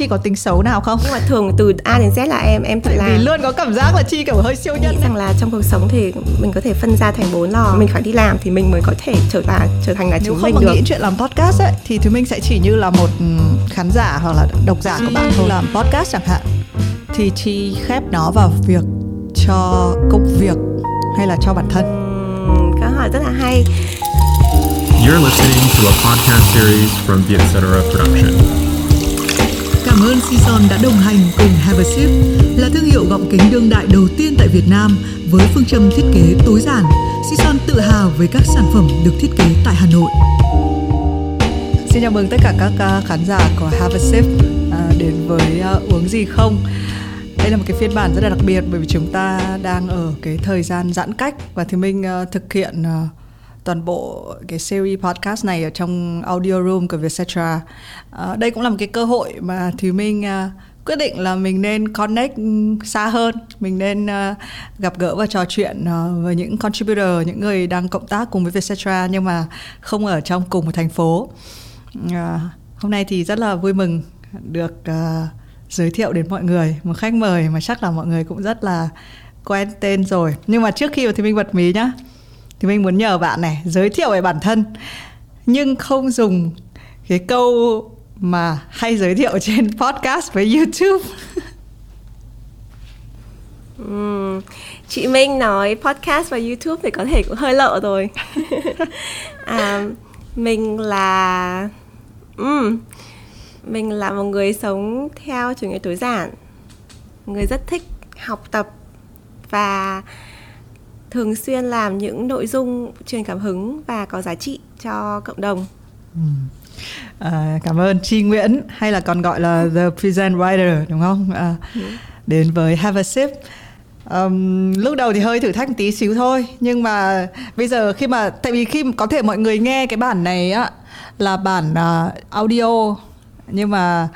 Chi có tính xấu nào không? Nhưng mà thường từ A đến Z là em em tự làm. Vì luôn có cảm giác là Chi kiểu hơi siêu nhân. Nghĩ rằng là trong cuộc sống thì mình có thể phân ra thành bốn lò. Mình phải đi làm thì mình mới có thể trở thành trở thành là Nếu chúng không mình mà được. nghĩ chuyện làm podcast ấy thì Thúy Minh sẽ chỉ như là một ừ, khán giả hoặc là độc giả của bạn thôi. Làm podcast chẳng hạn thì Chi khép nó vào việc cho công việc hay là cho bản thân. Ừm, câu hỏi rất là hay. You're listening to a podcast series from the Etc. Production. Cảm ơn Sison đã đồng hành cùng Have a Sip là thương hiệu gọng kính đương đại đầu tiên tại Việt Nam với phương châm thiết kế tối giản. Sison tự hào với các sản phẩm được thiết kế tại Hà Nội. Xin chào mừng tất cả các à, khán giả của Have a Sip à, đến với à, Uống gì không. Đây là một cái phiên bản rất là đặc biệt bởi vì chúng ta đang ở cái thời gian giãn cách và thì mình thực hiện toàn bộ cái series podcast này ở trong audio room của Vietcetera. Uh, đây cũng là một cái cơ hội mà Thùy Minh uh, quyết định là mình nên connect xa hơn, mình nên uh, gặp gỡ và trò chuyện uh, với những contributor, những người đang cộng tác cùng với Vietcetera nhưng mà không ở trong cùng một thành phố. Uh, hôm nay thì rất là vui mừng được uh, giới thiệu đến mọi người một khách mời mà chắc là mọi người cũng rất là quen tên rồi. Nhưng mà trước khi mà thì mình bật mí nhá, thì mình muốn nhờ bạn này giới thiệu về bản thân nhưng không dùng cái câu mà hay giới thiệu trên podcast với YouTube. Ừm, chị Minh nói podcast và YouTube thì có thể cũng hơi lợ rồi. à, mình là ừm, mình là một người sống theo chủ nghĩa tối giản, người rất thích học tập và thường xuyên làm những nội dung truyền cảm hứng và có giá trị cho cộng đồng. À, cảm ơn Chi Nguyễn hay là còn gọi là The Present Writer đúng không? À, đến với Have a Sip. Um, lúc đầu thì hơi thử thách một tí xíu thôi nhưng mà bây giờ khi mà tại vì khi có thể mọi người nghe cái bản này á là bản uh, audio nhưng mà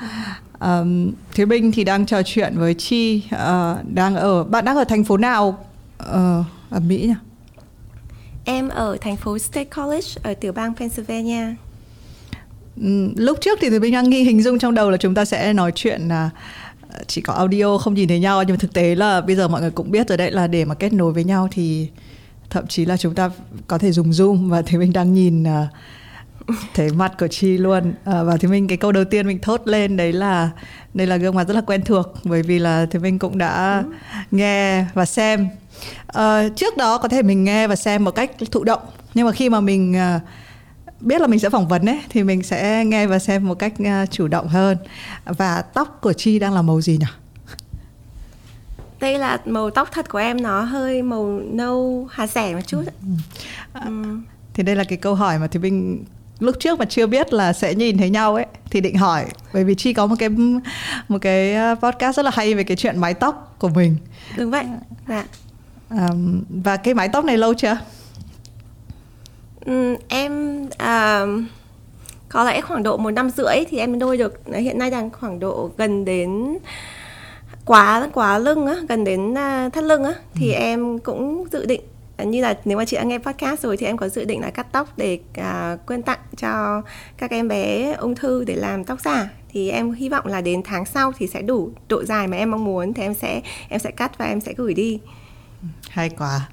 um, Thúy Minh thì đang trò chuyện với Chi uh, đang ở bạn đang ở thành phố nào uh, ở Mỹ nhỉ? Em ở thành phố State College ở tiểu bang Pennsylvania. Ừ, lúc trước thì Thùy Minh đang nghi hình dung trong đầu là chúng ta sẽ nói chuyện là chỉ có audio không nhìn thấy nhau nhưng mà thực tế là bây giờ mọi người cũng biết rồi đấy là để mà kết nối với nhau thì thậm chí là chúng ta có thể dùng zoom và Thùy Minh đang nhìn uh, thấy mặt của Chi luôn uh, và Thùy Minh cái câu đầu tiên mình thốt lên đấy là đây là gương mặt rất là quen thuộc bởi vì là Thùy Minh cũng đã ừ. nghe và xem uh, trước đó có thể mình nghe và xem một cách thụ động. Nhưng mà khi mà mình uh, biết là mình sẽ phỏng vấn ấy thì mình sẽ nghe và xem một cách uh, chủ động hơn. Và tóc của chi đang là màu gì nhỉ? Đây là màu tóc thật của em nó hơi màu nâu hạt rẻ một chút ừ. thì đây là cái câu hỏi mà thì mình lúc trước mà chưa biết là sẽ nhìn thấy nhau ấy thì định hỏi. Bởi vì chi có một cái một cái podcast rất là hay về cái chuyện mái tóc của mình. Đúng vậy. Dạ um, và cái mái tóc này lâu chưa? Um, em uh, có lẽ khoảng độ một năm rưỡi thì em nuôi được. Hiện nay đang khoảng độ gần đến quá quá lưng á gần đến uh, thắt lưng á thì ừ. em cũng dự định như là nếu mà chị đã nghe podcast rồi thì em có dự định là cắt tóc để uh, quyên tặng cho các em bé ung thư để làm tóc giả. Thì em hy vọng là đến tháng sau thì sẽ đủ độ dài mà em mong muốn thì em sẽ em sẽ cắt và em sẽ gửi đi hay quá.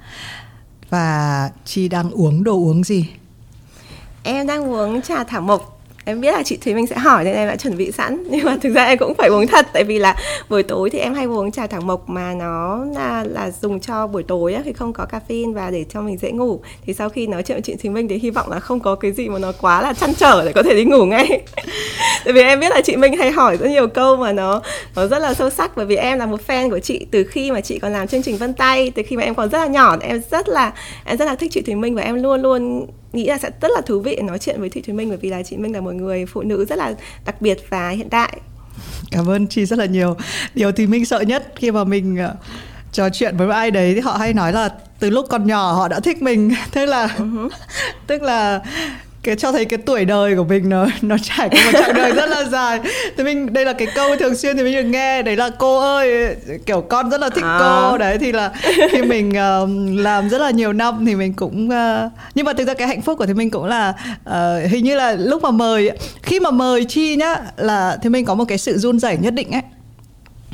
Và chi đang uống đồ uống gì? Em đang uống trà thảo mộc em biết là chị Thúy Minh sẽ hỏi nên em đã chuẩn bị sẵn nhưng mà thực ra em cũng phải uống thật tại vì là buổi tối thì em hay uống trà thảo mộc mà nó là, là dùng cho buổi tối á, thì không có caffeine và để cho mình dễ ngủ. Thì sau khi nói chuyện với chị Thúy Minh thì hy vọng là không có cái gì mà nó quá là chăn trở để có thể đi ngủ ngay. Tại vì em biết là chị Minh hay hỏi rất nhiều câu mà nó nó rất là sâu sắc bởi vì em là một fan của chị từ khi mà chị còn làm chương trình Vân Tay từ khi mà em còn rất là nhỏ em rất là em rất là thích chị Thúy Minh và em luôn luôn nghĩ là sẽ rất là thú vị để nói chuyện với chị Thúy Minh bởi vì là chị Minh là một người phụ nữ rất là đặc biệt và hiện đại. Cảm ơn chị rất là nhiều. Điều thì Minh sợ nhất khi mà mình uh, trò chuyện với ai đấy thì họ hay nói là từ lúc còn nhỏ họ đã thích mình, thế là uh-huh. tức là cái cho thấy cái tuổi đời của mình nó nó trải qua một chặng đời rất là dài thì mình đây là cái câu thường xuyên thì mình được nghe đấy là cô ơi kiểu con rất là thích à. cô đấy thì là khi mình uh, làm rất là nhiều năm thì mình cũng uh, nhưng mà thực ra cái hạnh phúc của thì mình cũng là uh, hình như là lúc mà mời khi mà mời chi nhá là thì mình có một cái sự run rẩy nhất định ấy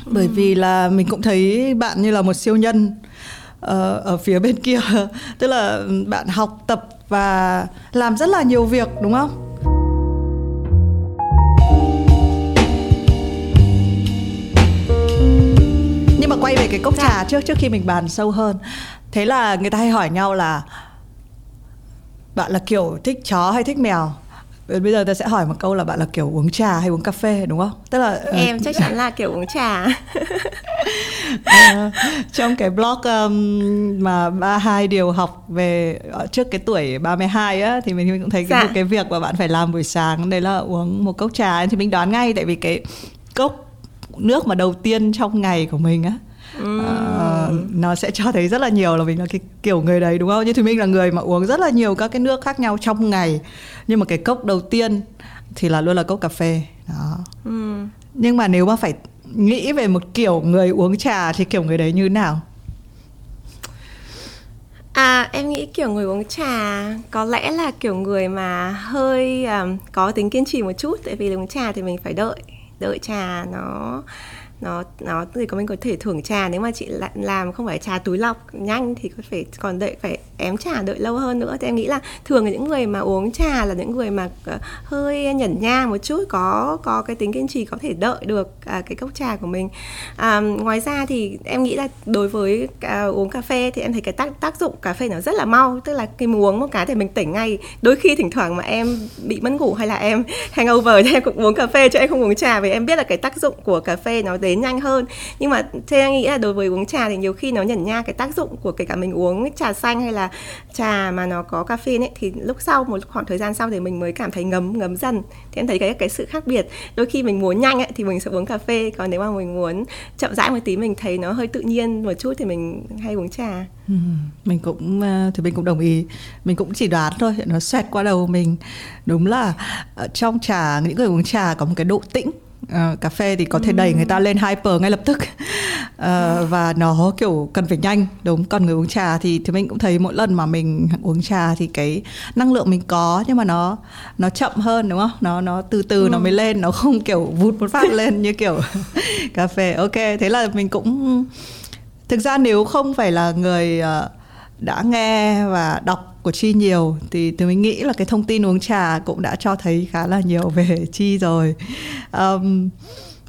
bởi ừ. vì là mình cũng thấy bạn như là một siêu nhân uh, ở phía bên kia tức là bạn học tập và làm rất là nhiều việc đúng không? Nhưng mà quay về cái cốc trà dạ. trước trước khi mình bàn sâu hơn. Thế là người ta hay hỏi nhau là bạn là kiểu thích chó hay thích mèo bây giờ ta sẽ hỏi một câu là bạn là kiểu uống trà hay uống cà phê đúng không tức là ờ, em chắc chắn là kiểu uống trà uh, trong cái blog um, mà ba hai điều học về ờ, trước cái tuổi 32 á thì mình cũng thấy cái, dạ. cái việc mà bạn phải làm buổi sáng đấy là uống một cốc trà thì mình đoán ngay tại vì cái cốc nước mà đầu tiên trong ngày của mình á Uh, nó sẽ cho thấy rất là nhiều là mình là cái kiểu người đấy đúng không? Như thì mình là người mà uống rất là nhiều các cái nước khác nhau trong ngày nhưng mà cái cốc đầu tiên thì là luôn là cốc cà phê đó. Mm. Nhưng mà nếu mà phải nghĩ về một kiểu người uống trà thì kiểu người đấy như nào? À em nghĩ kiểu người uống trà có lẽ là kiểu người mà hơi um, có tính kiên trì một chút tại vì uống trà thì mình phải đợi đợi trà nó nó nó thì có mình có thể thưởng trà nếu mà chị làm không phải trà túi lọc nhanh thì có phải còn đợi phải ém trà đợi lâu hơn nữa. Thì em nghĩ là thường là những người mà uống trà là những người mà ờ, hơi nhẩn nha một chút có có cái tính kiên trì có thể đợi được à, cái cốc trà của mình. À, ngoài ra thì em nghĩ là đối với à, uống cà phê thì em thấy cái tác tác dụng cà phê nó rất là mau. Tức là khi mình uống một cái thì mình tỉnh ngay. Đôi khi thỉnh thoảng mà em bị mất ngủ hay là em hangover thì em cũng uống cà phê cho em không uống trà vì em biết là cái tác dụng của cà phê nó đến nhanh hơn. Nhưng mà theo em nghĩ là đối với uống trà thì nhiều khi nó nhẩn nha cái tác dụng của kể cả mình uống trà xanh hay là trà mà nó có caffeine ấy thì lúc sau một khoảng thời gian sau thì mình mới cảm thấy ngấm ngấm dần. Thì em thấy cái cái sự khác biệt. Đôi khi mình muốn nhanh ấy thì mình sẽ uống cà phê còn nếu mà mình muốn chậm rãi một tí mình thấy nó hơi tự nhiên một chút thì mình hay uống trà. Ừ, mình cũng ờ, thì mình cũng đồng ý. Mình cũng chỉ đoán thôi nó xoẹt qua đầu mình. Đúng là ờ, trong trà những người uống trà có một cái độ tĩnh uh, cà phê thì có thể đẩy người ta lên hyper ngay lập tức. Uh, và nó kiểu cần phải nhanh đúng còn người uống trà thì thì mình cũng thấy mỗi lần mà mình uống trà thì cái năng lượng mình có nhưng mà nó nó chậm hơn đúng không? Nó nó từ từ ừ. nó mới lên nó không kiểu vụt một phát lên như kiểu cà phê. Ok thế là mình cũng thực ra nếu không phải là người uh, đã nghe và đọc của chi nhiều thì thì mình nghĩ là cái thông tin uống trà cũng đã cho thấy khá là nhiều về chi rồi. Um,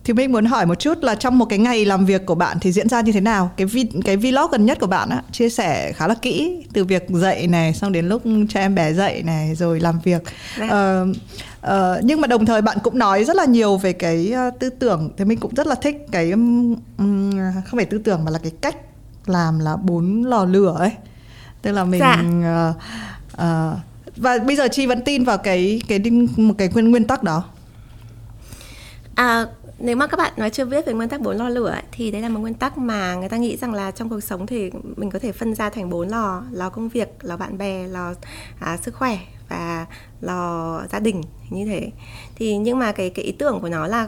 thì mình muốn hỏi một chút là trong một cái ngày làm việc của bạn thì diễn ra như thế nào? Cái vi, cái vlog gần nhất của bạn á chia sẻ khá là kỹ từ việc dậy này xong đến lúc cho em bé dậy này rồi làm việc. Uh, uh, nhưng mà đồng thời bạn cũng nói rất là nhiều về cái uh, tư tưởng. Thì mình cũng rất là thích cái um, không phải tư tưởng mà là cái cách làm là bốn lò lửa ấy tức là mình dạ. uh, uh, và bây giờ chi vẫn tin vào cái cái một cái nguyên nguyên tắc đó à, nếu mà các bạn nói chưa biết về nguyên tắc bốn lò lửa ấy, thì đấy là một nguyên tắc mà người ta nghĩ rằng là trong cuộc sống thì mình có thể phân ra thành bốn lò lò công việc lò bạn bè lò à, sức khỏe và lò gia đình như thế thì nhưng mà cái cái ý tưởng của nó là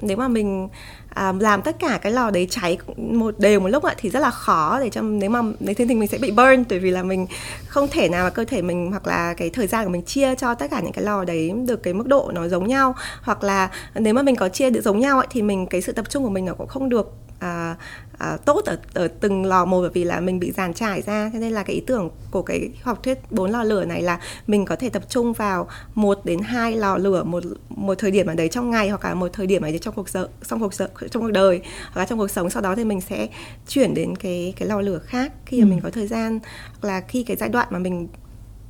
nếu mà mình à, làm tất cả cái lò đấy cháy một đều một lúc ạ thì rất là khó để cho nếu mà nếu thế thì mình sẽ bị burn bởi vì là mình không thể nào mà cơ thể mình hoặc là cái thời gian của mình chia cho tất cả những cái lò đấy được cái mức độ nó giống nhau. Hoặc là nếu mà mình có chia được giống nhau ấy, thì mình cái sự tập trung của mình nó cũng không được à, à, tốt ở ở từng lò một bởi vì là mình bị dàn trải ra. Cho nên là cái ý tưởng của cái học thuyết bốn lò lửa này là mình có thể tập trung vào một đến hai lò lửa một một thời điểm ở đấy trong ngày hoặc là một thời điểm ở đấy trong cuộc sống trong cuộc sống trong cuộc đời hoặc là trong cuộc sống. Sau đó thì mình sẽ chuyển đến cái cái lò lửa khác khi mà ừ. mình có thời gian hoặc là khi cái giai đoạn mà mình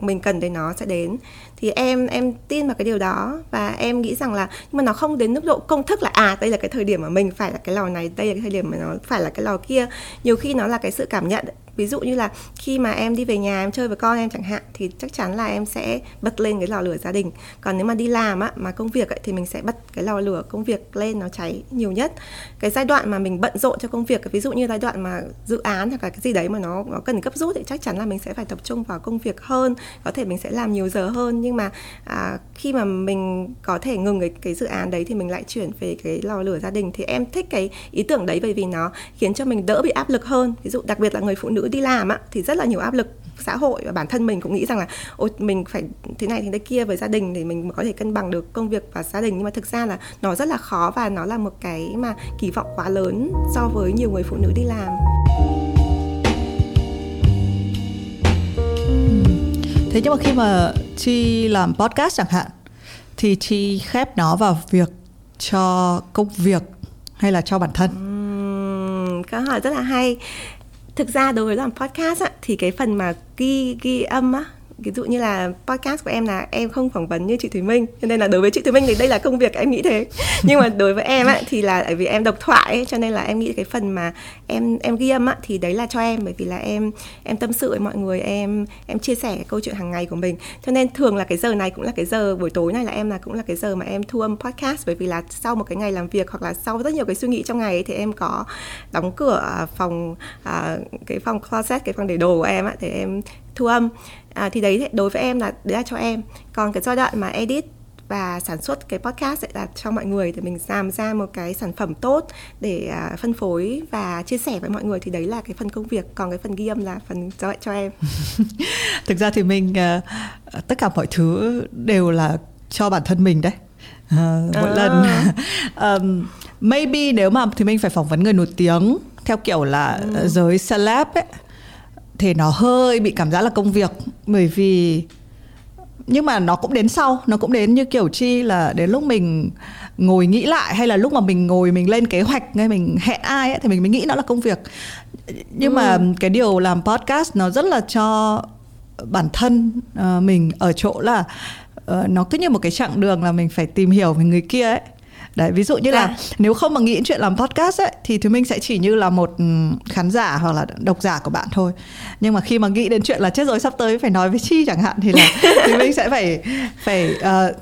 mình cần đến nó sẽ đến thì em em tin vào cái điều đó và em nghĩ rằng là nhưng mà nó không đến mức độ công thức là à đây là cái thời điểm mà mình phải là cái lò này đây là cái thời điểm mà nó phải là cái lò kia. Nhiều khi nó là cái sự cảm nhận. Ví dụ như là khi mà em đi về nhà em chơi với con em chẳng hạn thì chắc chắn là em sẽ bật lên cái lò lửa gia đình. Còn nếu mà đi làm á mà công việc ấy, thì mình sẽ bật cái lò lửa công việc lên nó cháy nhiều nhất. Cái giai đoạn mà mình bận rộn cho công việc ví dụ như giai đoạn mà dự án hoặc là cái gì đấy mà nó nó cần gấp rút thì chắc chắn là mình sẽ phải tập trung vào công việc hơn. Có thể mình sẽ làm nhiều giờ hơn nhưng mà à, khi mà mình có thể ngừng cái cái dự án đấy thì mình lại chuyển về cái lò lửa gia đình. Thì em thích cái ý tưởng đấy bởi vì nó khiến cho mình đỡ bị áp lực hơn. Ví dụ đặc biệt là người phụ nữ đi làm á thì rất là nhiều áp lực xã hội và bản thân mình cũng nghĩ rằng là ôi mình phải thế này thế này kia với gia đình để mình có thể cân bằng được công việc và gia đình. Nhưng mà thực ra là nó rất là khó và nó là một cái mà kỳ vọng quá lớn so với nhiều người phụ nữ đi làm. Thế nhưng mà khi mà chi làm podcast chẳng hạn thì chi khép nó vào việc cho công việc hay là cho bản thân? Uhm, câu hỏi rất là hay. Thực ra đối với làm podcast á, thì cái phần mà ghi ghi âm á ví dụ như là podcast của em là em không phỏng vấn như chị Thùy Minh cho nên là đối với chị Thùy Minh thì đây là công việc em nghĩ thế. Nhưng mà đối với em á thì là bởi vì em độc thoại ấy, cho nên là em nghĩ cái phần mà em em ghi âm á thì đấy là cho em bởi vì là em em tâm sự với mọi người em em chia sẻ cái câu chuyện hàng ngày của mình. Cho nên thường là cái giờ này cũng là cái giờ buổi tối này là em là cũng là cái giờ mà em thu âm podcast bởi vì là sau một cái ngày làm việc hoặc là sau rất nhiều cái suy nghĩ trong ngày ấy, thì em có đóng cửa phòng à, cái phòng closet cái phòng để đồ của em á thì em thu âm à, thì đấy đối với em là đấy là cho em. Còn cái giai đoạn mà edit và sản xuất cái podcast là cho mọi người để mình làm ra một cái sản phẩm tốt để à, phân phối và chia sẻ với mọi người thì đấy là cái phần công việc. Còn cái phần ghi âm là phần cho cho em. Thực ra thì mình uh, tất cả mọi thứ đều là cho bản thân mình đấy. Uh, mỗi à. lần. Um, maybe nếu mà thì mình phải phỏng vấn người nổi tiếng theo kiểu là ừ. giới celeb ấy thì nó hơi bị cảm giác là công việc. Bởi vì nhưng mà nó cũng đến sau nó cũng đến như kiểu chi là đến lúc mình ngồi nghĩ lại hay là lúc mà mình ngồi mình lên kế hoạch hay mình hẹn ai ấy, thì mình mới nghĩ nó là công việc. Nhưng ừ. mà cái điều làm podcast nó rất là cho bản thân uh, mình ở chỗ là uh, nó cứ như một cái chặng đường là mình phải tìm hiểu về người kia ấy đấy ví dụ như là à. nếu không mà nghĩ chuyện làm podcast ấy thì thì mình sẽ chỉ như là một ừ, khán giả hoặc là độc giả của bạn thôi nhưng mà khi mà nghĩ đến chuyện là chết rồi sắp tới phải nói với chi chẳng hạn thì là thì mình sẽ phải phải uh,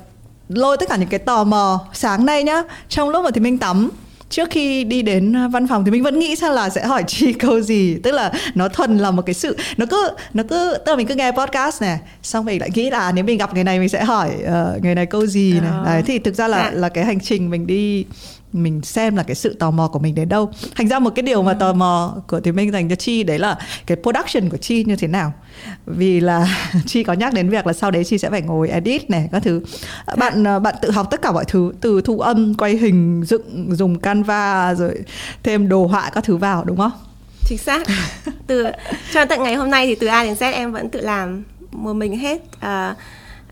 lôi tất cả những cái tò mò sáng nay nhá trong lúc mà thì mình tắm trước khi đi đến à, văn phòng thì mình vẫn nghĩ xem là sẽ hỏi chi câu gì tức là nó thuần là một cái sự nó cứ nó cứ tức là mình cứ nghe podcast này xong mình lại nghĩ là nếu mình gặp người này mình sẽ hỏi uh, người này câu gì này ờ. đấy thì thực ra là dạ. là cái hành trình mình đi mình xem là cái sự tò mò của mình đến đâu. Thành ra một cái điều mà ừ. tò mò của thì minh dành cho chi đấy là cái production của chi như thế nào. Vì là chi có nhắc đến việc là sau đấy chi sẽ phải ngồi edit này các thứ. Bạn ờ, bạn tự học tất cả mọi thứ từ thu âm quay hình dựng dùng canva rồi thêm đồ họa các thứ vào đúng không? Chính xác. Từ cho tận ngày hôm nay thì từ A đến Z em vẫn tự làm một mình hết. Uh,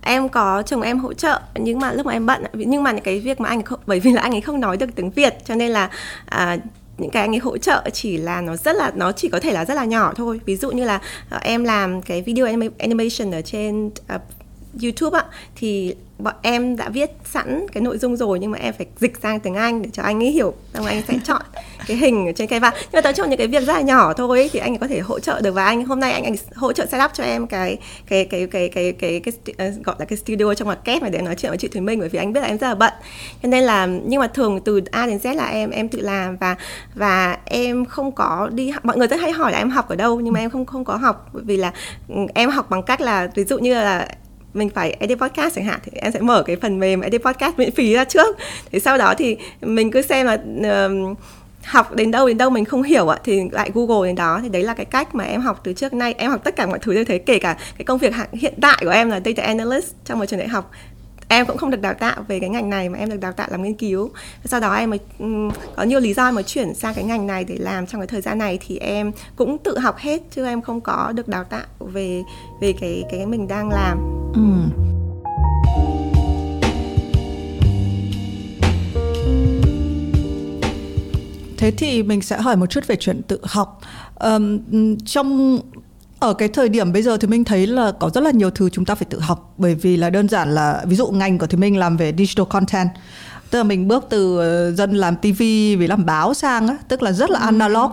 em có chồng em hỗ trợ nhưng mà lúc mà em bận nhưng mà những cái việc mà anh không bởi vì là anh ấy không nói được tiếng Việt cho nên là à, những cái anh ấy hỗ trợ chỉ là nó rất là nó chỉ có thể là rất là nhỏ thôi. Ví dụ như là ờ, em làm cái video animation ở trên uh, YouTube ạ thì bọn em đã viết sẵn cái nội dung rồi nhưng mà em phải dịch sang tiếng Anh để cho anh ấy hiểu xong anh sẽ chọn cái hình ở trên cái và nhưng mà tóm chung những cái việc rất là nhỏ thôi ấy, thì anh có thể hỗ trợ được và anh hôm nay anh, anh hỗ trợ setup cho em cái cái cái cái cái cái, cái, cái uh, ờ, gọi là cái studio trong mặt kép này để nói chuyện với chị Thùy Minh bởi vì anh biết là em rất là bận. Cho nên là nhưng mà thường từ A đến Z là em em tự làm và và em không có đi mọi người rất hay hỏi là em học ở đâu nhưng mà em không không có học bởi vì là ừ, em học bằng cách là ví dụ như là mình phải edit podcast chẳng hạn thì em sẽ mở cái phần mềm edit podcast miễn phí ra trước. Thì sau đó thì mình cứ xem là uh, học đến đâu đến đâu mình không hiểu ạ thì lại google đến đó. Thì đấy là cái cách mà em học từ trước nay. Em học tất cả mọi thứ như thế kể cả cái công việc hiện tại của em là data analyst trong một trường đại học em cũng không được đào tạo về cái ngành này mà em được đào tạo làm nghiên cứu. Sau đó em mới có nhiều lý do mà chuyển sang cái ngành này để làm. Trong cái thời gian này thì em cũng tự học hết chứ em không có được đào tạo về về cái cái mình đang làm. Ừ. thế thì mình sẽ hỏi một chút về chuyện tự học. Um, trong ở cái thời điểm bây giờ thì mình thấy là có rất là nhiều thứ chúng ta phải tự học. Bởi vì là đơn giản là ví dụ ngành của thì mình làm về digital content. Tức là mình bước từ ờ, dân làm TV với làm báo sang á tức là rất là ừ. analog.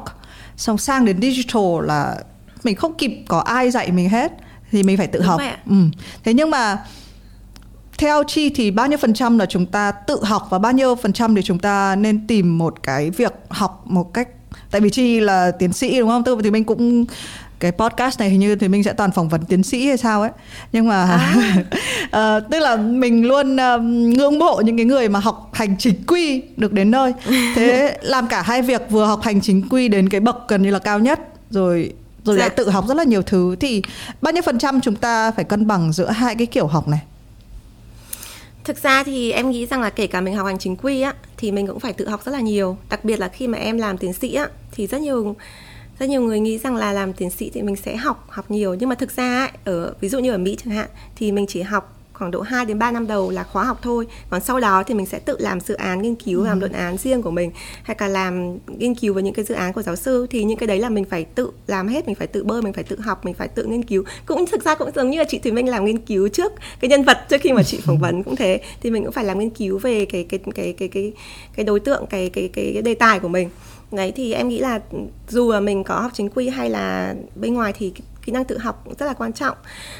Xong sang đến digital là mình không kịp có ai dạy mình hết thì mình phải tự Đúng học. ừ. thế nhưng mà theo chi thì bao nhiêu phần trăm là chúng ta tự học và bao nhiêu phần trăm thì chúng ta nên tìm một cái việc học một cách? Tại vì chi là tiến sĩ đúng không? Tức thì mình cũng cái podcast này hình như thì mình sẽ toàn phỏng vấn tiến sĩ hay sao ấy nhưng mà ờ, tức là mình luôn um, ngưỡng mộ những cái người mà học hành chính quy được đến nơi thế làm cả hai việc vừa học hành chính quy đến cái bậc gần như là cao nhất rồi rồi Dạ. lại tự học rất là nhiều thứ thì bao nhiêu phần trăm chúng ta phải cân bằng giữa hai cái kiểu học này Thực ra thì em nghĩ rằng là kể cả mình học hành chính quy á thì mình cũng phải tự học rất là nhiều. Đặc biệt là khi mà em làm tiến sĩ á thì rất nhiều rất nhiều người nghĩ rằng là làm tiến sĩ thì mình sẽ học học nhiều. Nhưng mà thực ra ấy, ở ví dụ như ở Mỹ chẳng hạn thì mình chỉ học khoảng độ 2 đến 3 năm đầu là khóa học thôi. Còn sau đó thì mình sẽ tự làm dự án nghiên cứu làm luận án riêng của mình hay là làm nghiên cứu với những cái dự án của giáo sư. Thì những cái đấy là mình phải tự làm hết mình phải tự bơi mình phải tự học mình phải tự nghiên cứu. Cũng thực ra cũng giống như là chị Thùy Minh làm nghiên cứu trước cái nhân vật trước khi mà chị phỏng vấn cũng thế. Thì mình cũng phải làm nghiên cứu về cái cái cái cái cái cái đối tượng cái cái cái, cái đề tài của mình đấy thì em nghĩ là dù là mình có học chính quy hay là bên ngoài thì kỹ năng tự học cũng rất là quan trọng.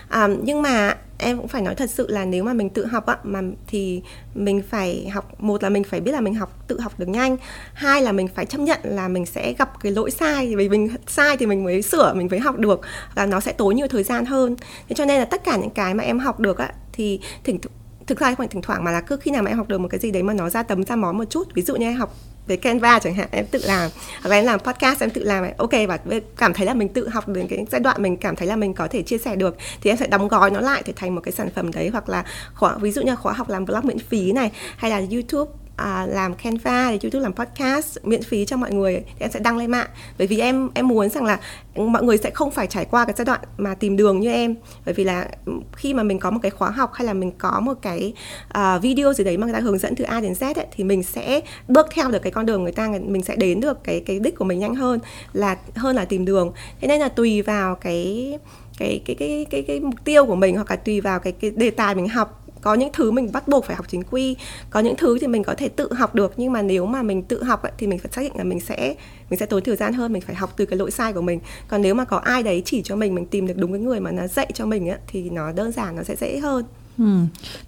À, nhưng mà em cũng phải nói thật sự là nếu mà mình tự học á mà thì mình phải học một là mình phải biết là mình học tự học được nhanh hai là mình phải chấp nhận là mình sẽ gặp cái lỗi sai vì mình sai thì mình mới sửa mình mới học được và nó sẽ tốn nhiều thời gian hơn. Thế cho nên là tất cả những cái mà em học được á thì thỉnh thực ra không phải thỉnh thoảng mà là cứ khi nào mà em học được một cái gì đấy mà nó ra tấm ra món một chút ví dụ như em học với Canva chẳng hạn, em tự làm. Hoặc là em làm podcast, em tự làm ok, và cảm thấy là mình tự học đến cái giai đoạn mình cảm thấy là mình có thể chia sẻ được, thì em sẽ đóng gói nó lại để thành một cái sản phẩm đấy, hoặc là khóa, ví dụ như khóa học làm vlog miễn phí này, hay là YouTube à, làm Canva để YouTube làm podcast miễn phí cho mọi người thì em sẽ đăng lên mạng. Bởi vì em em muốn rằng là mọi người sẽ không phải trải qua cái giai đoạn mà tìm đường như em. Bởi vì là khi mà mình có một cái khóa học hay là mình có một cái uh, video gì đấy mà người ta hướng dẫn từ A đến Z ấy, thì mình sẽ bước theo được cái con đường người ta mình sẽ đến được cái cái đích của mình nhanh hơn là hơn là tìm đường. Thế nên là tùy vào cái cái cái cái cái cái mục tiêu của mình hoặc là tùy vào cái cái đề tài mình học có những thứ mình bắt buộc phải học chính quy có những thứ thì mình có thể tự học được nhưng mà nếu mà mình tự học ấy, thì mình phải xác định là mình sẽ mình sẽ tốn thời gian hơn mình phải học từ cái lỗi sai của mình còn nếu mà có ai đấy chỉ cho mình mình tìm được đúng cái người mà nó dạy cho mình ấy, thì nó đơn giản nó sẽ dễ hơn Ừ.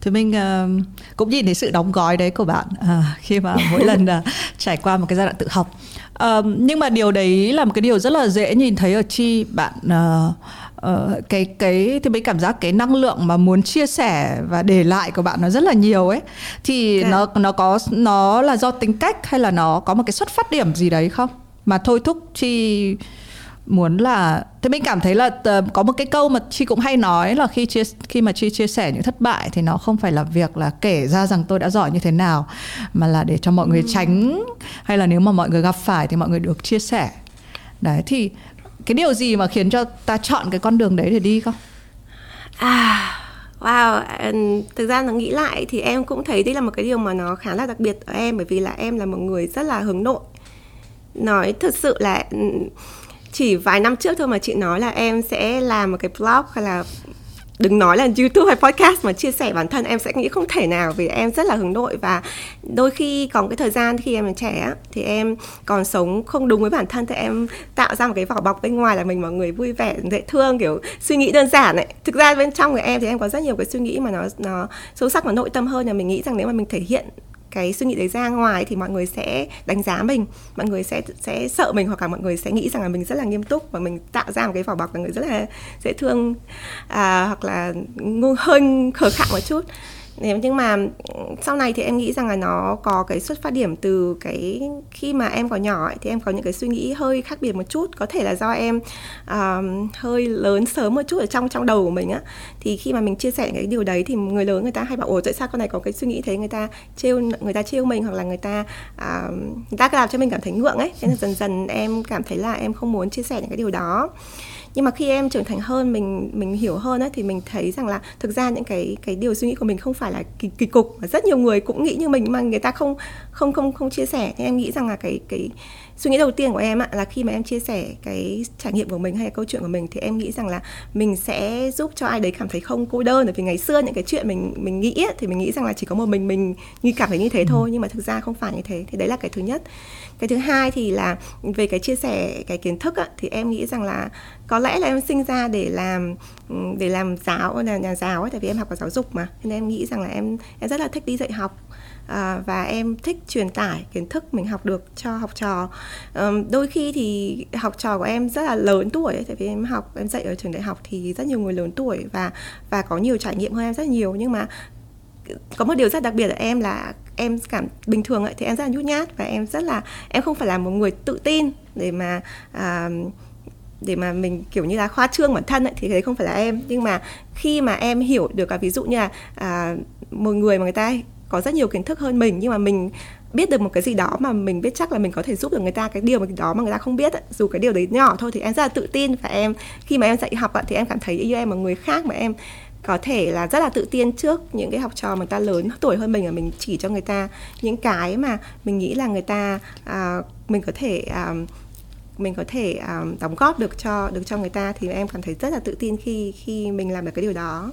Thì mình uh, cũng nhìn thấy sự đóng gói đấy của bạn uh, khi mà mỗi lần uh, trải qua một cái giai đoạn tự học. Uh, nhưng mà điều đấy là một cái điều rất là dễ nhìn thấy ở chi bạn uh, uh, cái cái thì mình cảm giác cái năng lượng mà muốn chia sẻ và để lại của bạn nó rất là nhiều ấy. Thì Dạ. nó nó có nó là do tính cách hay là nó có một cái xuất phát điểm gì đấy không? Mà thôi thúc chi muốn là thế mình cảm thấy là uh, có một cái câu mà chi cũng hay nói là khi chia khi mà chi chia sẻ những thất bại thì nó không phải là việc là kể ra rằng tôi đã giỏi như thế nào mà là để cho mọi người tránh hay là nếu mà mọi người gặp phải thì mọi người được chia sẻ đấy thì cái điều gì mà khiến cho ta chọn cái con đường đấy để đi không À, wow, thực ra nó nghĩ lại thì em cũng thấy đây là một cái điều mà nó khá là đặc biệt ở em bởi vì là em là một người rất là hướng nội. Nói thật sự là chỉ vài năm trước thôi mà chị nói là em sẽ làm một cái blog hay là đừng nói là YouTube hay podcast mà chia sẻ bản thân, em sẽ nghĩ không thể nào vì em rất là hướng nội và đôi khi còn cái thời gian khi em còn trẻ thì em còn sống không đúng với bản thân thì em tạo ra một cái vỏ bọc bên ngoài là mình mọi người vui vẻ, dễ thương, kiểu suy nghĩ đơn giản ấy. Thực ra bên trong của em thì em có rất nhiều cái suy nghĩ mà nó nó sâu sắc và nội tâm hơn là mình nghĩ rằng nếu mà mình thể hiện cái suy nghĩ đấy ra ngoài thì mọi người sẽ đánh giá mình mọi người sẽ sẽ sợ mình hoặc là mọi người sẽ nghĩ rằng là mình rất là nghiêm túc và mình tạo ra một cái vỏ bọc là người rất là dễ thương à, hoặc là ngu hơi khờ khạo một chút. Nếu- nhưng mà ừ, sau này thì em nghĩ rằng là nó có cái xuất phát điểm từ cái khi mà em còn nhỏ ấy, thì em có những cái suy nghĩ hơi khác biệt một chút. Có thể là do em uh, hơi lớn sớm một chút ở trong trong đầu của mình á. Thì khi mà mình chia sẻ cái điều đấy thì người lớn người ta hay bảo ồ tại sao con này có cái suy nghĩ thế? Người ta trêu người ta trêu mình hoặc là người ta uh, người ta làm cho mình cảm thấy ngượng ấy. Thế là dần dần em cảm thấy là em không muốn chia sẻ những cái điều đó nhưng mà khi em trưởng thành hơn mình mình hiểu hơn ấy, thì mình thấy rằng là thực ra những cái cái điều suy nghĩ của mình không phải là kỳ, kỳ cục. Mà rất nhiều người cũng nghĩ như mình mà người ta không không không không chia sẻ. Thì em nghĩ rằng là cái cái suy nghĩ đầu tiên của em ạ là khi mà em chia sẻ cái trải nghiệm của mình hay là câu chuyện của mình thì em nghĩ rằng là mình sẽ giúp cho ai đấy cảm thấy không cô đơn. Bởi vì ngày xưa những cái chuyện mình mình nghĩ ấy, thì mình nghĩ rằng là chỉ có một mình mình như cảm thấy như thế thôi. Nhưng mà thực ra không phải như thế. Thì đấy là cái thứ nhất. Cái thứ hai thì là về cái chia sẻ cái kiến thức á, thì em nghĩ rằng là có lẽ là em sinh ra để làm ừ, để làm giáo là nhà giáo ấy tại vì em học ở giáo dục mà. Nên em nghĩ rằng là em em rất là thích đi dạy học. À, và em thích truyền tải kiến thức mình học được cho học trò. À, đôi khi thì học trò của em rất là lớn tuổi ấy, tại vì em học em dạy ở trường đại học thì rất nhiều người lớn tuổi và và có nhiều trải nghiệm hơn em rất nhiều. Nhưng mà có một điều rất đặc biệt ở em là em cảm bình thường ấy thì em rất là nhút nhát và em rất là em không phải là một người tự tin để mà uh, để mà mình kiểu như là khoa trương bản thân ấy, thì đấy không phải là em nhưng mà khi mà em hiểu được cả ví dụ như là à, một người mà người ta có rất nhiều kiến thức hơn mình nhưng mà mình biết được một cái gì đó mà mình biết chắc là mình có thể giúp được người ta cái điều đó mà người ta không biết ấy. dù cái điều đấy nhỏ thôi thì em rất là tự tin và em khi mà em dạy học ấy, thì em cảm thấy như em là người khác mà em có thể là rất là tự tin trước những cái học trò mà người ta lớn tuổi hơn mình và mình chỉ cho người ta những cái mà mình nghĩ là người ta à, mình có thể à, mình có thể à, đóng góp được cho được cho người ta thì em cảm thấy rất là tự tin khi khi mình làm được cái điều đó.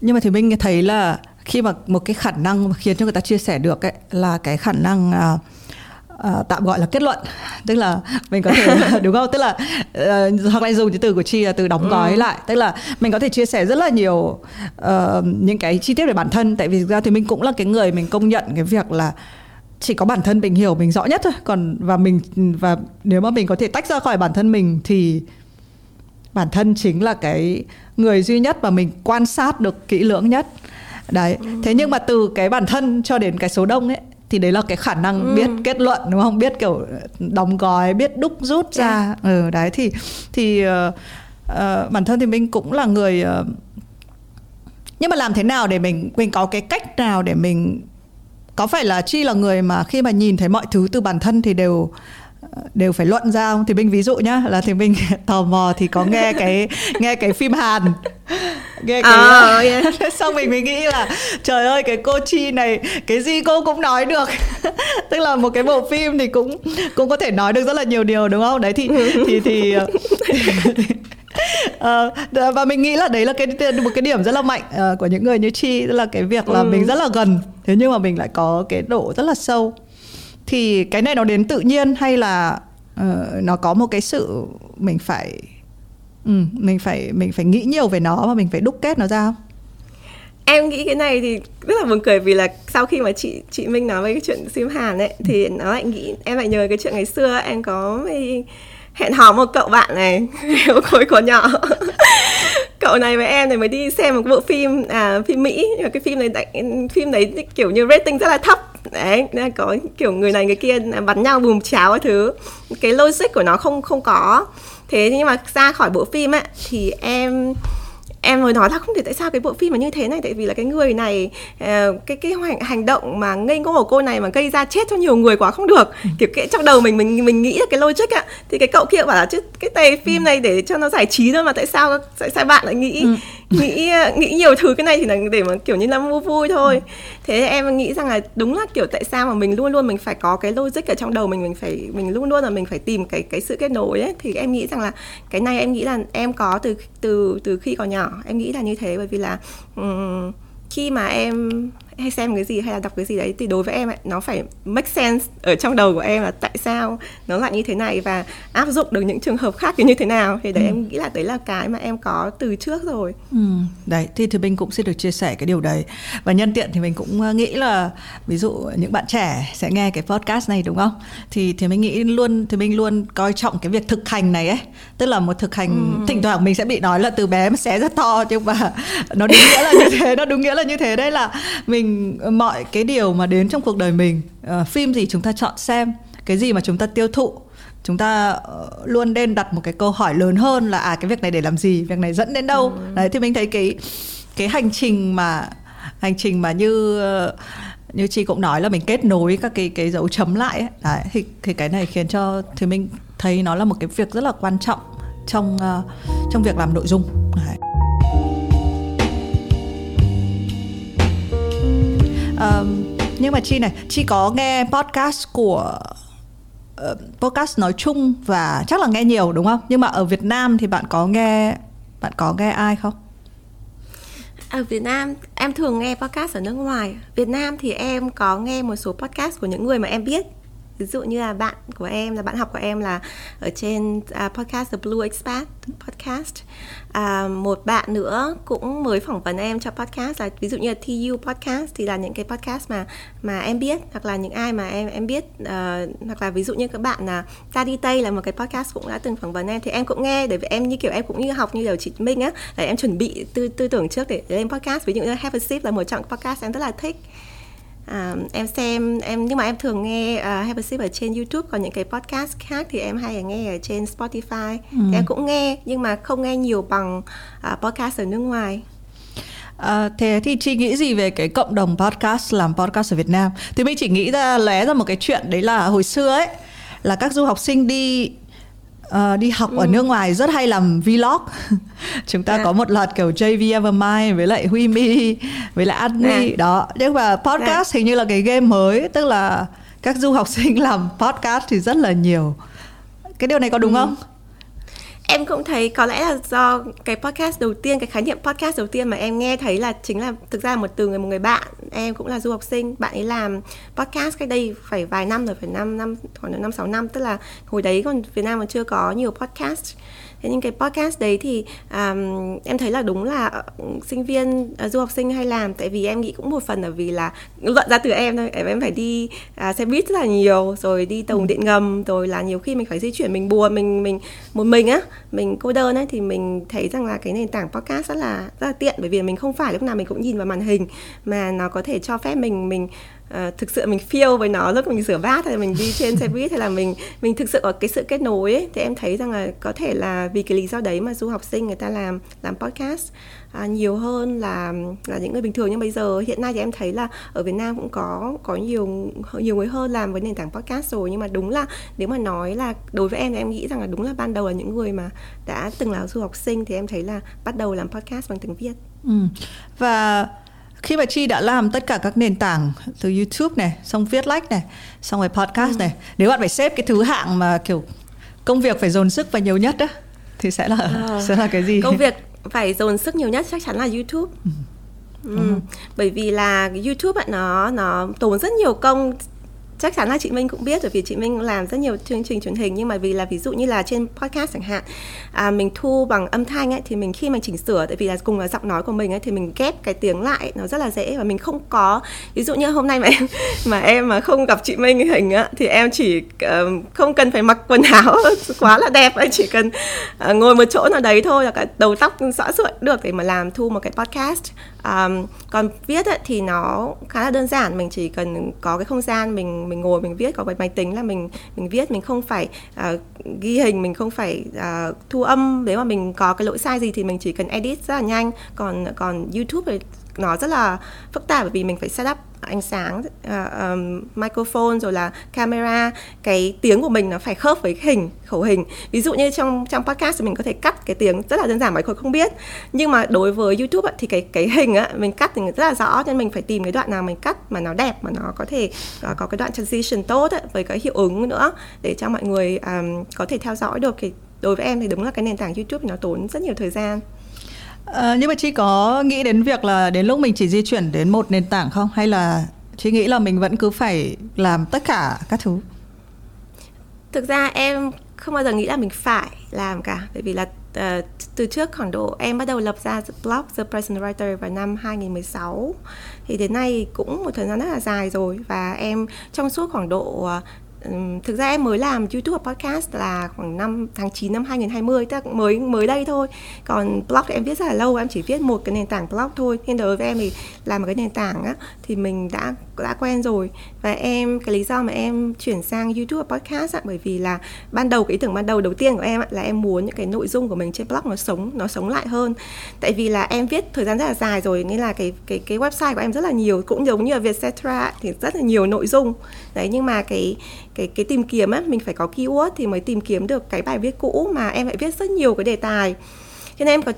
Nhưng mà thì mình thấy là khi mà một cái khả năng mà khiến cho người ta chia sẻ được ấy là cái khả năng uh, uh, tạm gọi là kết luận. Tức là mình có thể đúng không? Tức là uh, hoặc là dùng cái từ của chi là từ đóng gói ừ. lại. Tức là mình có thể chia sẻ rất là nhiều uh, những cái chi tiết về bản thân. Tại vì ra thì mình cũng là cái người mình công nhận cái việc là chỉ có bản thân mình hiểu mình rõ nhất thôi còn và mình và nếu mà mình có thể tách ra khỏi bản thân mình thì bản thân chính là cái người duy nhất mà mình quan sát được kỹ lưỡng nhất đấy ừ. thế nhưng mà từ cái bản thân cho đến cái số đông ấy thì đấy là cái khả năng ừ. biết kết luận đúng không biết kiểu đóng gói biết đúc rút ra yeah. Ừ đấy thì thì uh, uh, bản thân thì mình cũng là người uh, nhưng mà làm thế nào để mình mình có cái cách nào để mình có phải là chi là người mà khi mà nhìn thấy mọi thứ từ bản thân thì đều đều phải luận ra không? Thì mình ví dụ nhá là thì mình tò mò thì có nghe cái nghe cái phim Hàn. Nghe cái oh, yeah. xong mình mới nghĩ là trời ơi cái cô chi này cái gì cô cũng nói được. Tức là một cái bộ phim thì cũng cũng có thể nói được rất là nhiều điều đúng không? Đấy thì thì thì Uh, và mình nghĩ là đấy là cái một cái điểm rất là mạnh uh, của những người như chi tức là cái việc là ừ. mình rất là gần thế nhưng mà mình lại có cái độ rất là sâu. Thì cái này nó đến tự nhiên hay là uh, nó có một cái sự mình phải ừ, mình phải mình phải nghĩ nhiều về nó và mình phải đúc kết nó ra không? Em nghĩ cái này thì rất là buồn cười vì là sau khi mà chị chị Minh nói về cái chuyện sim Hàn ấy thì nó lại nghĩ em lại nhớ cái chuyện ngày xưa em có hẹn hò một cậu bạn này khối còn nhỏ. Cậu này với em này mới đi xem một bộ phim à, phim Mỹ. Nhưng mà cái phim này phim đấy kiểu như rating rất là thấp. Đấy nên có kiểu người này người kia bắn nhau bùm cháo cái thứ. Cái logic của nó không không có. Thế nhưng mà ra khỏi bộ phim ấy thì em em mới nói là không thể tại sao cái bộ phim mà như thế này tại vì là cái người này uh, cái cái hành, hành động mà ngây ngô của cô này mà gây ra chết cho nhiều người quá không được ừ. kiểu cái trong đầu mình mình mình nghĩ là cái logic ạ thì cái cậu kia bảo là chứ cái tề phim ừ. này để cho nó giải trí thôi mà tại sao tại sao bạn lại nghĩ ừ. Nghĩ nghĩ nhiều thứ cái này thì là để mà kiểu như là vui vui thôi. Ừ. thế em nghĩ rằng là đúng là kiểu tại sao mà mình luôn luôn mình phải có cái logic ở trong đầu mình mình phải mình luôn luôn là mình phải tìm cái cái sự kết nối ấy. Thì em nghĩ rằng là cái này em nghĩ là em có từ từ từ khi còn nhỏ em nghĩ là như thế. Bởi vì là um, khi mà em hay xem cái gì hay là đọc cái gì đấy thì đối với em ấy, nó phải make sense ở trong đầu của em là tại sao nó lại như thế này và áp dụng được những trường hợp khác thì như thế nào thì đấy ừ. em nghĩ là đấy là cái mà em có từ trước rồi ừ. đấy thì thì mình cũng xin được chia sẻ cái điều đấy và nhân tiện thì mình cũng ờ, nghĩ là ví dụ những bạn trẻ sẽ nghe cái podcast này đúng không thì thì mình nghĩ luôn thì mình luôn coi trọng cái việc thực hành này ấy tức là một thực hành ừ. thỉnh thoảng mình sẽ bị nói là từ bé mà xé rất to nhưng mà nó đúng nghĩa là như thế nó đúng nghĩa là như thế đây là mình mình mọi cái điều mà đến trong cuộc đời mình uh, phim gì chúng ta chọn xem cái gì mà chúng ta tiêu thụ chúng ta uh, luôn nên đặt một cái câu hỏi lớn hơn là à cái việc này để làm gì việc này dẫn đến đâu ừ. đấy thì mình thấy cái cái hành trình mà hành trình mà như như chị cũng nói là mình kết nối các cái cái dấu chấm lại ấy. Đấy, thì thì cái này khiến cho thì mình thấy nó là một cái việc rất là quan trọng trong uh, trong việc làm nội dung Đấy. Um, nhưng mà chi này chi có nghe podcast của uh, podcast nói chung và chắc là nghe nhiều đúng không? Nhưng mà ở Việt Nam thì bạn có nghe bạn có nghe ai không? Ở Việt Nam em thường nghe podcast ở nước ngoài. Việt Nam thì em có nghe một số podcast của những người mà em biết ví dụ như là bạn của em là bạn học của em là ở trên uh, podcast The Blue Expat podcast. À, một bạn nữa cũng mới phỏng vấn em cho podcast là ví dụ như là TU podcast thì là những cái podcast mà mà em biết hoặc là những ai mà em em biết uh, hoặc là ví dụ như các bạn là ta đi tây là một cái podcast cũng đã từng phỏng vấn em thì em cũng nghe để em như kiểu em cũng như học như kiểu chị Minh á để em chuẩn bị tư tư tưởng trước để lên podcast. Ví dụ như Have a Sip là một trong podcast em rất là thích à, em xem em nhưng mà em thường nghe uh, Have a Sip ở trên YouTube còn những cái podcast khác thì em hay nghe ở trên Spotify ừ. em cũng nghe nhưng mà không nghe nhiều bằng uh, podcast ở nước ngoài À, thế thì chị nghĩ gì về cái cộng đồng podcast làm podcast ở Việt Nam? Thì mình chỉ nghĩ ra lóe ra một cái chuyện đấy là hồi xưa ấy là các du học sinh đi uh, đi học ừ. ở nước ngoài rất hay làm vlog chúng ta yeah. có một loạt kiểu JV Evermind với lại Huy Mi với lại Admi yeah. đó nhưng mà podcast yeah. hình như là cái game mới tức là các du học sinh làm podcast thì rất là nhiều cái điều này có đúng ừ. không em cũng thấy có lẽ là do cái podcast đầu tiên cái khái niệm podcast đầu tiên mà em nghe thấy là chính là thực ra một từ người một người bạn. Em cũng là du học sinh bạn ấy làm podcast cách đây phải vài năm rồi phải năm năm khoảng năm sáu năm. Tức là hồi đấy còn Việt Nam còn chưa có nhiều podcast. Thế nhưng cái podcast đấy thì um, em thấy là đúng là sinh viên uh, du học sinh hay làm. Tại vì em nghĩ cũng một phần là vì là luận ra từ em thôi. Em phải đi uh, xe buýt rất là nhiều rồi đi tàu ừ. điện ngầm rồi là nhiều khi mình phải di chuyển mình buồn mình mình một mình á mình cô đơn ấy, thì mình thấy rằng là cái nền tảng podcast rất là rất là tiện. Bởi vì mình không phải lúc nào mình cũng nhìn vào màn hình mà nó có thể cho phép mình mình uh, thực sự mình feel với nó lúc mình rửa bát hay là mình đi trên xe buýt hay là mình mình thực sự có cái sự kết nối ấy, thì em thấy rằng là có thể là vì cái lý do đấy mà du học sinh người ta làm làm podcast à, nhiều hơn là là những người bình thường nhưng bây giờ hiện nay thì em thấy là ở Việt Nam cũng có có nhiều nhiều người hơn làm với nền tảng podcast rồi nhưng mà đúng là nếu mà nói là đối với em thì em nghĩ rằng là đúng là ban đầu là những người mà đã từng là du học sinh thì em thấy là bắt đầu làm podcast bằng tiếng Việt. Ừ. Và khi mà chi đã làm tất cả các nền tảng từ YouTube này xong viết lách này xong rồi podcast ừ. này nếu bạn phải xếp cái thứ hạng mà kiểu công việc phải dồn sức và nhiều nhất đó thì sẽ là à, sẽ là cái gì công việc phải dồn sức nhiều nhất chắc chắn là YouTube ừ. Ừ. bởi vì là YouTube bạn nó nó tốn rất nhiều công chắc chắn là chị Minh cũng biết rồi vì chị Minh làm rất nhiều chương trình truyền hình nhưng mà vì là ví dụ như là trên podcast chẳng hạn à, mình thu bằng âm thanh ấy thì mình khi mình chỉnh sửa tại vì là cùng là giọng nói của mình ấy thì mình ghép cái tiếng lại nó rất là dễ và mình không có ví dụ như hôm nay mà em mà em mà không gặp chị Minh hình á thì em chỉ um, không cần phải mặc quần áo quá là đẹp anh chỉ cần uh, ngồi một chỗ nào đấy thôi là cả đầu tóc xõa sượn được để mà làm thu một cái podcast. Um, còn viết ấy, thì nó khá là đơn giản mình chỉ cần có cái không gian mình mình ngồi mình viết có cái máy tính là mình mình viết mình không phải uh, ghi hình mình không phải uh, thu âm. Nếu mà mình có cái lỗi sai gì thì mình chỉ cần edit rất là nhanh. Còn còn YouTube thì nó rất là phức tạp bởi vì mình phải set up ánh sáng uh, um, microphone rồi là camera. Cái tiếng của mình nó phải khớp với hình khẩu hình. Ví dụ như trong trong podcast thì mình có thể cắt cái tiếng rất là đơn giản mà người không biết. Nhưng mà đối với youtube thì cái cái hình á mình cắt thì rất là rõ nên mình phải tìm cái đoạn nào mình cắt mà nó đẹp mà nó có thể uh, có cái đoạn transition tốt ấy, với cái hiệu ứng nữa để cho mọi người um, có thể theo dõi được. Thì đối với em thì đúng là cái nền tảng youtube nó tốn rất nhiều thời gian. À, nhưng mà chị có nghĩ đến việc là đến lúc mình chỉ di chuyển đến một nền tảng không? Hay là chị nghĩ là mình vẫn cứ phải làm tất cả các thứ? Thực ra em không bao giờ nghĩ là mình phải làm cả. Bởi vì là uh, từ trước khoảng độ em bắt đầu lập ra blog The Present Writer vào năm 2016 thì đến nay cũng một thời gian rất là dài rồi. Và em trong suốt khoảng độ ờ, thực ra em mới làm YouTube và podcast là khoảng năm tháng 9 năm 2020 tức là mới mới đây thôi. Còn blog thì em viết rất là lâu em chỉ viết một cái nền tảng blog thôi. Nên đối với em thì làm một cái nền tảng á thì mình đã đã quen rồi. Và em cái lý do mà em chuyển sang YouTube và podcast á, bởi vì là ban đầu cái ý tưởng ban đầu đầu tiên của em á, là em muốn những cái nội dung của mình trên blog nó sống nó sống lại hơn. Tại vì là em viết thời gian rất là dài rồi nên là cái cái cái website của em rất là nhiều cũng giống như là Vietcetera thì rất là nhiều nội dung đấy, nhưng mà cái cái cái tìm kiếm á, mình phải có keyword thì mới tìm kiếm được cái bài viết cũ mà em lại viết rất nhiều cái đề tài. Cho nên em có,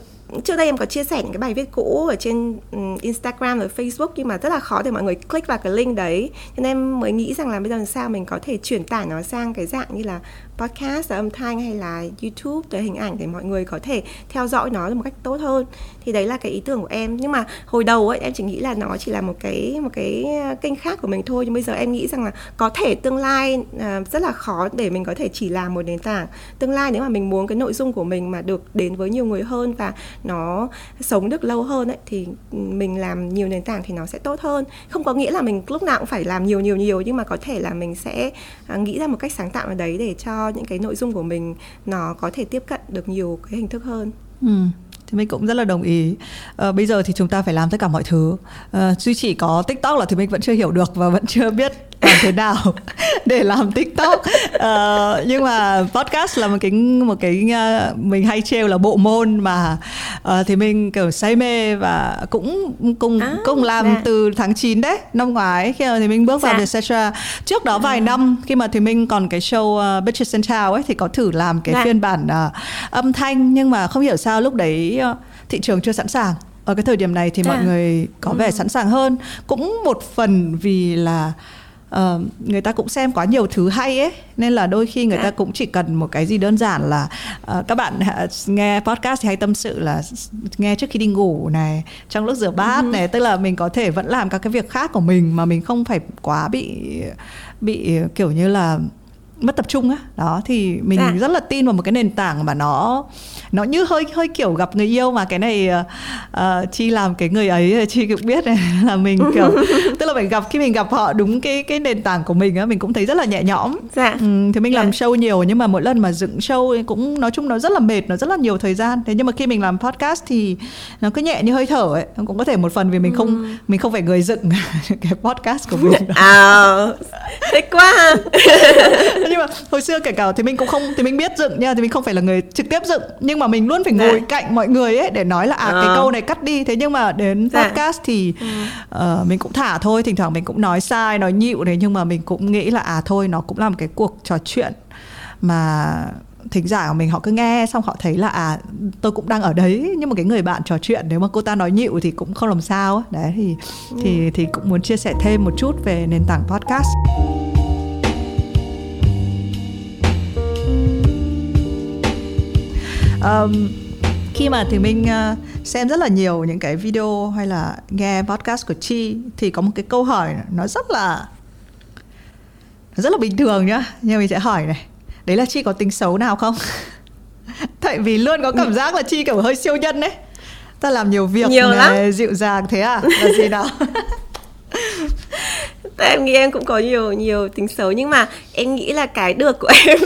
trước đây em có chia sẻ những cái bài viết cũ ở trên ừ, Instagram và Facebook nhưng mà rất là khó để mọi người click vào cái link đấy. Cho nên em mới nghĩ rằng là bây giờ làm sao mình có thể chuyển tải nó sang cái dạng như là podcast là âm thanh hay là YouTube để hình ảnh để mọi người có thể theo dõi nó một cách tốt hơn. Thì đấy là cái ý tưởng của em. Nhưng mà hồi đầu ấy em chỉ nghĩ là nó chỉ là một cái một cái à, kênh khác của mình thôi. Nhưng bây giờ em nghĩ rằng là có thể tương lai uh, rất là khó để mình có thể chỉ làm một nền tảng. Tương lai nếu mà mình muốn cái nội dung của mình mà được đến với nhiều người hơn và nó sống được lâu hơn ấy thì ừ, mình làm nhiều nền tảng thì nó sẽ tốt hơn. Không có nghĩa là mình lúc nào cũng phải làm nhiều nhiều nhiều. Nhưng mà có thể là mình sẽ uh, nghĩ ra một cách sáng tạo ở đấy để cho những cái nội dung của mình nó có thể tiếp cận được nhiều cái hình thức hơn. Ừ thì mình cũng rất là đồng ý à, bây giờ thì chúng ta phải làm tất cả mọi thứ à, duy chỉ có tiktok là thì mình vẫn chưa hiểu được và vẫn chưa biết làm thế nào để làm tiktok uh, nhưng mà podcast là một cái một cái mình hay trêu là bộ môn mà uh, thì mình kiểu say mê và cũng cùng à, cùng làm dạ. từ tháng 9 đấy năm ngoái khi mà thì mình bước vào dạ. Vietcetera trước đó vài à. năm khi mà thì mình còn cái show uh, Bitches in Town ấy thì có thử làm cái dạ. phiên bản uh, âm thanh nhưng mà không hiểu sao lúc đấy uh, thị trường chưa sẵn sàng ở cái thời điểm này thì à. mọi người có vẻ ừ. sẵn sàng hơn cũng một phần vì là uh, người ta cũng xem quá nhiều thứ hay ấy nên là đôi khi người ta cũng chỉ cần một cái gì đơn giản là uh, các bạn nghe podcast thì hay tâm sự là nghe trước khi đi ngủ này trong lúc rửa bát ừ. này tức là mình có thể vẫn làm các cái việc khác của mình mà mình không phải quá bị bị kiểu như là mất tập trung á đó thì mình à. rất là tin vào một cái nền tảng mà nó nó như hơi hơi kiểu gặp người yêu mà cái này uh, chi làm cái người ấy chi cũng biết này là mình kiểu tức là phải gặp khi mình gặp họ đúng cái cái nền tảng của mình á mình cũng thấy rất là nhẹ nhõm dạ. ừ, thì mình dạ. làm show nhiều nhưng mà mỗi lần mà dựng show cũng nói chung nó rất là mệt nó rất là nhiều thời gian thế nhưng mà khi mình làm podcast thì nó cứ nhẹ như hơi thở ấy cũng có thể một phần vì mình không ừ. mình không phải người dựng cái podcast của mình à thích quá nhưng mà hồi xưa kể cả thì mình cũng không thì mình biết dựng nha thì mình không phải là người trực tiếp dựng nhưng mà mình luôn phải ngồi dạ. cạnh mọi người ấy để nói là à, à cái câu này cắt đi thế nhưng mà đến dạ. podcast thì ừ. uh, mình cũng thả thôi thỉnh thoảng mình cũng nói sai nói nhịu đấy nhưng mà mình cũng nghĩ là à thôi nó cũng là một cái cuộc trò chuyện mà thính giả của mình họ cứ nghe xong họ thấy là à tôi cũng đang ở đấy nhưng mà cái người bạn trò chuyện nếu mà cô ta nói nhịu thì cũng không làm sao đấy thì ừ. thì thì cũng muốn chia sẻ thêm một chút về nền tảng podcast um, khi mà thì mình uh, xem rất là nhiều những cái video hay là nghe podcast của chi thì có một cái câu hỏi nó rất là rất là bình thường nhá nhưng mình sẽ hỏi này đấy là chi có tính xấu nào không? Tại vì luôn có cảm giác là chi kiểu hơi siêu nhân đấy. Ta làm nhiều việc nhiều này, lắm. dịu dàng thế à? Là gì nào em nghĩ em cũng có nhiều nhiều tính xấu nhưng mà em nghĩ là cái được của em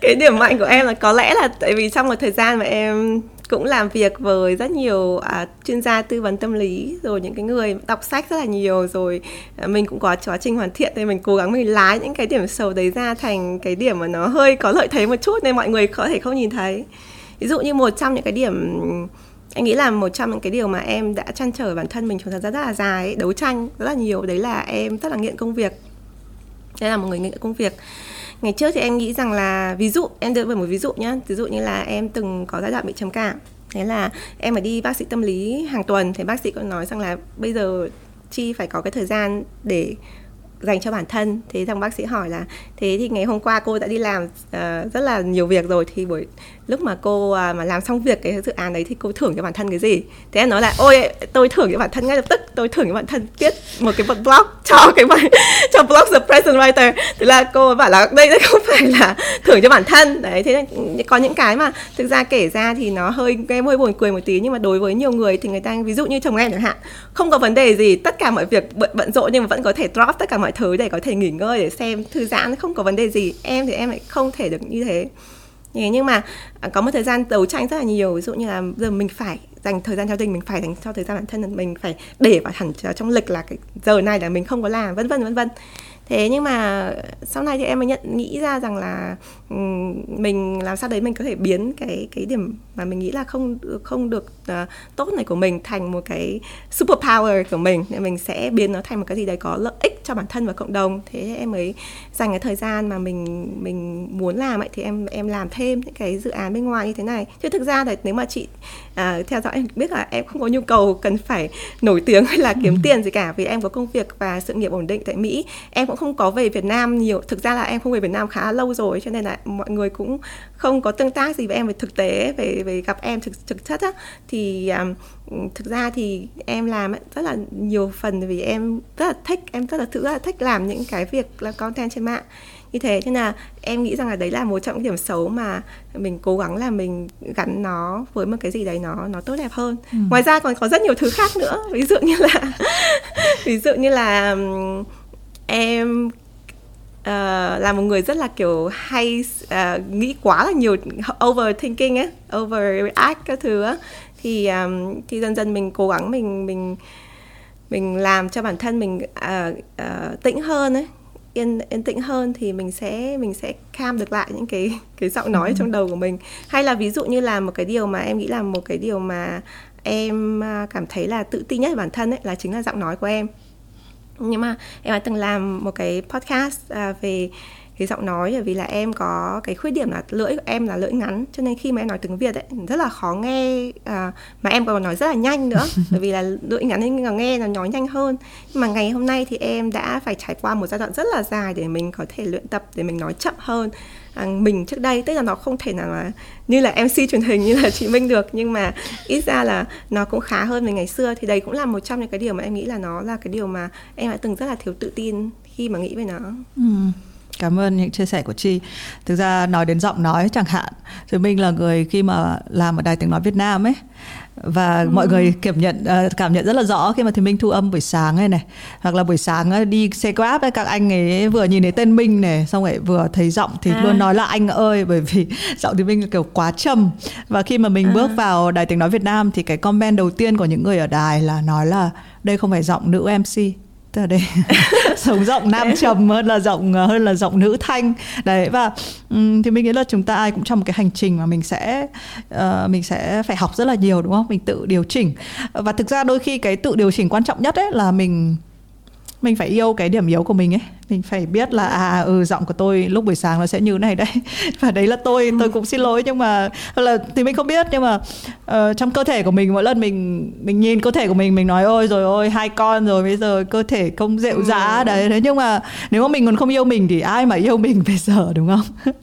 cái điểm mạnh của em là có lẽ là tại vì trong một thời gian mà em cũng làm việc với rất nhiều à, chuyên gia tư vấn tâm lý rồi những cái người đọc sách rất là nhiều rồi à, mình cũng có quá trình hoàn thiện thì mình cố gắng mình lái những cái điểm xấu đấy ra thành cái điểm mà nó hơi có lợi thế một chút nên mọi người có thể không nhìn thấy. Ví dụ như một trong những cái điểm anh nghĩ là một trong những cái điều mà em đã chăn trở bản thân mình trong thời gian rất là dài đấu tranh rất là nhiều. Đấy là em rất là nghiện công việc. Đây là một người nghiện công việc. Ngày trước thì em nghĩ rằng là ví dụ, em đưa về một ví dụ nhé ví dụ như là em từng có giai đoạn bị trầm cảm. Thế là em phải đi bác sĩ tâm lý hàng tuần. Thì bác sĩ còn nói rằng là bây giờ chi phải có cái thời gian để dành cho bản thân. Thế rằng bác sĩ hỏi là thế thì ngày hôm qua cô đã đi làm uh, rất là nhiều việc rồi thì buổi lúc mà cô uh, mà làm xong việc cái dự án đấy thì cô thưởng cho bản thân cái gì? Thế em nói là ôi tôi thưởng cho bản thân ngay lập tức tôi thưởng cho bản thân viết một cái blog cho cái bài cho blog the present writer. Thế là cô bảo là đây không phải là thưởng cho bản thân. Đấy thế có những cái mà thực ra kể ra thì nó hơi em hơi buồn cười một tí nhưng mà đối với nhiều người thì người ta ví dụ như chồng em chẳng hạn không có vấn đề gì tất cả mọi việc bận bận rộn nhưng mà vẫn có thể drop tất cả mọi thứ để có thể nghỉ ngơi để xem. Thư giãn, không có vấn đề gì. Em thì em lại không thể được như thế. Nhưng mà à, có một thời gian đấu tranh rất là nhiều. Ví dụ như là giờ mình phải dành thời gian cho tình mình phải dành cho thời gian bản thân, mình phải để vào hẳn trong lịch là cái giờ này là mình không có làm, vân vân vân vân. Thế nhưng mà sau này thì em mới nhận, nghĩ ra rằng là mình làm sao đấy mình có thể biến cái cái điểm mà mình nghĩ là không không được uh, tốt này của mình thành một cái super power của mình. Để mình sẽ biến nó thành một cái gì đấy có lợi ích cho bản thân và cộng đồng. Thế em mới dành cái thời gian mà mình mình muốn làm ấy thì em em làm thêm những cái dự án bên ngoài như thế này. Chứ thực ra là nếu mà chị uh, theo dõi em biết là em không có nhu cầu cần phải nổi tiếng hay là kiếm tiền gì cả vì em có công việc và sự nghiệp ổn định tại Mỹ. Em cũng không có về Việt Nam nhiều. Thực ra là em không về Việt Nam khá lâu rồi cho nên là mọi người cũng không có tương tác gì với em về thực tế về về gặp em thực thực chất á. Thì um, thực ra thì em làm rất là nhiều phần vì em rất là thích em rất là thứ là thích làm những cái việc là content trên mạng. Như thế nên là em nghĩ rằng là đấy là một trong những điểm xấu mà mình cố gắng là mình gắn nó với một cái gì đấy nó nó tốt đẹp hơn. Ừ. ngoài ra còn có rất nhiều thứ khác nữa. Ví dụ như là ví dụ như là em uh, là một người rất là kiểu hay uh, nghĩ quá là nhiều overthinking ấy overreact các thứ á. Thì um, thì dần dần mình cố gắng mình mình mình làm cho bản thân mình uh, uh, tĩnh hơn ấy yên yên tĩnh hơn thì mình sẽ mình sẽ cam được lại những cái cái giọng nói ừ. trong đầu của mình. Hay là ví dụ như là một cái điều mà em nghĩ là một cái điều mà em cảm thấy là tự tin nhất về bản thân ấy là chính là giọng nói của em nhưng mà em đã từng làm một cái podcast à, về cái giọng nói bởi vì là em có cái khuyết điểm là lưỡi của em là lưỡi ngắn cho nên khi mà em nói tiếng việt ấy rất là khó nghe à, mà em còn nói rất là nhanh nữa bởi vì là lưỡi ngắn nên nghe nó nói nhanh hơn. Nhưng mà ngày hôm nay thì em đã phải trải qua một giai đoạn rất là dài để mình có thể luyện tập để mình nói chậm hơn à, mình trước đây tức là nó không thể nào mà như là mc truyền hình như là chị minh được nhưng mà ít ra là nó cũng khá hơn mình ngày xưa thì đấy cũng là một trong những cái điều mà em nghĩ là nó là cái điều mà em đã từng rất là thiếu tự tin khi mà nghĩ về nó ừ. Cảm ơn những chia sẻ của Chi. Thực ra nói đến giọng nói chẳng hạn, thì mình là người khi mà làm ở đài tiếng nói Việt Nam ấy và ừ. mọi người cảm nhận ờ, cảm nhận rất là rõ khi mà thì minh thu âm buổi sáng này này hoặc là buổi sáng đi xe grab ấy các anh ấy vừa nhìn thấy tên minh này xong rồi vừa thấy giọng thì à. luôn nói là anh ơi bởi vì giọng thì minh là kiểu quá trầm và khi mà mình à. bước vào đài tiếng nói Việt Nam thì cái comment đầu tiên của những người ở đài là nói là đây không phải giọng nữ MC là đây sống giọng nam trầm hơn là giọng ờ, hơn là giọng nữ thanh. Đấy và um, thì mình nghĩ là chúng ta ai cũng trong một cái hành trình mà mình sẽ uh, mình sẽ phải học rất là nhiều đúng không? Mình tự điều chỉnh. Và thực ra đôi khi cái tự điều chỉnh quan trọng nhất ấy là mình mình phải yêu cái điểm yếu của mình ấy. Mình phải biết là à ừ giọng của tôi lúc buổi sáng nó sẽ như này đấy. Và đấy là tôi tôi cũng xin lỗi nhưng mà là thì mình không biết nhưng mà uh, trong cơ thể của mình mỗi lần mình mình nhìn cơ thể của mình mình nói ôi rồi ôi hai con rồi bây giờ cơ thể không dịu dã. Ừ. đấy thế nhưng mà nếu mà mình còn không yêu mình thì ai mà yêu mình bây giờ đúng không?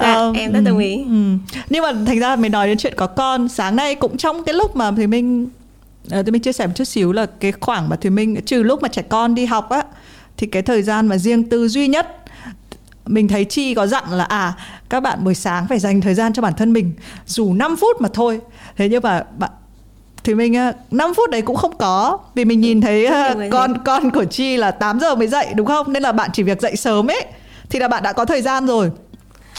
Dạ, um, em rất đồng ý. ừ. nhưng mà thành ra mình nói đến chuyện có con sáng nay cũng trong cái lúc mà thì mình à, tôi mình chia sẻ một chút xíu là cái khoảng mà thùy minh trừ lúc mà trẻ con đi học á thì cái thời gian mà riêng tư duy nhất mình thấy chi có dặn là à các bạn buổi sáng phải dành thời gian cho bản thân mình dù 5 phút mà thôi. Thế nhưng mà bạn thì mình 5 phút đấy cũng không có vì mình nhìn thấy con con của chi là 8 giờ mới dậy đúng không? Nên là bạn chỉ việc dậy sớm ấy thì là bạn đã có thời gian rồi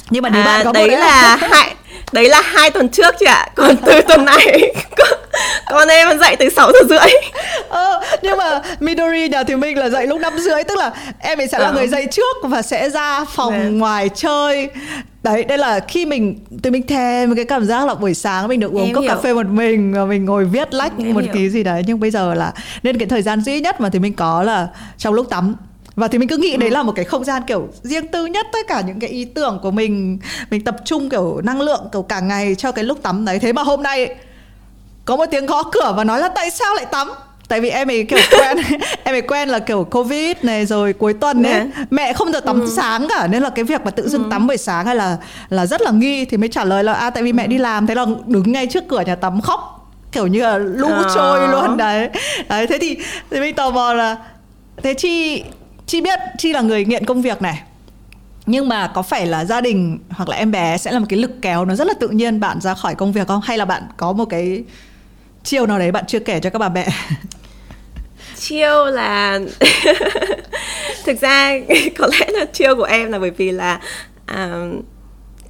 nhưng mà nếu à, bạn có đấy một là hai đấy là hai tuần trước chị ạ còn từ tuần này con em dậy từ 6 giờ rưỡi ờ, nhưng mà Midori nhà thì mình là dậy lúc 5 rưỡi tức là em ấy sẽ ờ. là người dậy trước và sẽ ra phòng yeah. Dạ. ngoài chơi đấy đây là khi mình từ mình thèm cái cảm giác là buổi sáng mình được uống em cốc hiểu. cà phê một mình và mình ngồi viết lách like một hiểu. tí gì đấy nhưng bây giờ là nên cái thời gian duy nhất mà thì mình có là trong lúc tắm và thì mình cứ nghĩ ừ. đấy là một cái không gian kiểu riêng tư nhất tất cả những cái ý tưởng của mình mình tập trung kiểu năng lượng kiểu cả ngày cho cái lúc tắm đấy thế mà hôm nay có một tiếng gõ cửa và nói là tại sao lại tắm tại vì em ấy kiểu quen em ấy quen là kiểu covid này rồi cuối tuần ấy yeah. mẹ không được tắm ừ. sáng cả nên là cái việc mà tự dưng ừ. tắm buổi sáng hay là là rất là nghi thì mới trả lời là à tại vì mẹ đi làm thế là đứng ngay trước cửa nhà tắm khóc kiểu như là lũ à. trôi luôn đấy đấy thế thì thì mình tò mò là thế chi chi biết chi là người nghiện công việc này. Nhưng mà có phải là gia đình hoặc là em bé sẽ là một cái lực kéo nó rất là tự nhiên bạn ra khỏi công việc không? Hay là bạn có một cái chiêu nào đấy bạn chưa kể cho các bà mẹ? Chiêu là thực ra có lẽ là chiêu của em là bởi vì là um,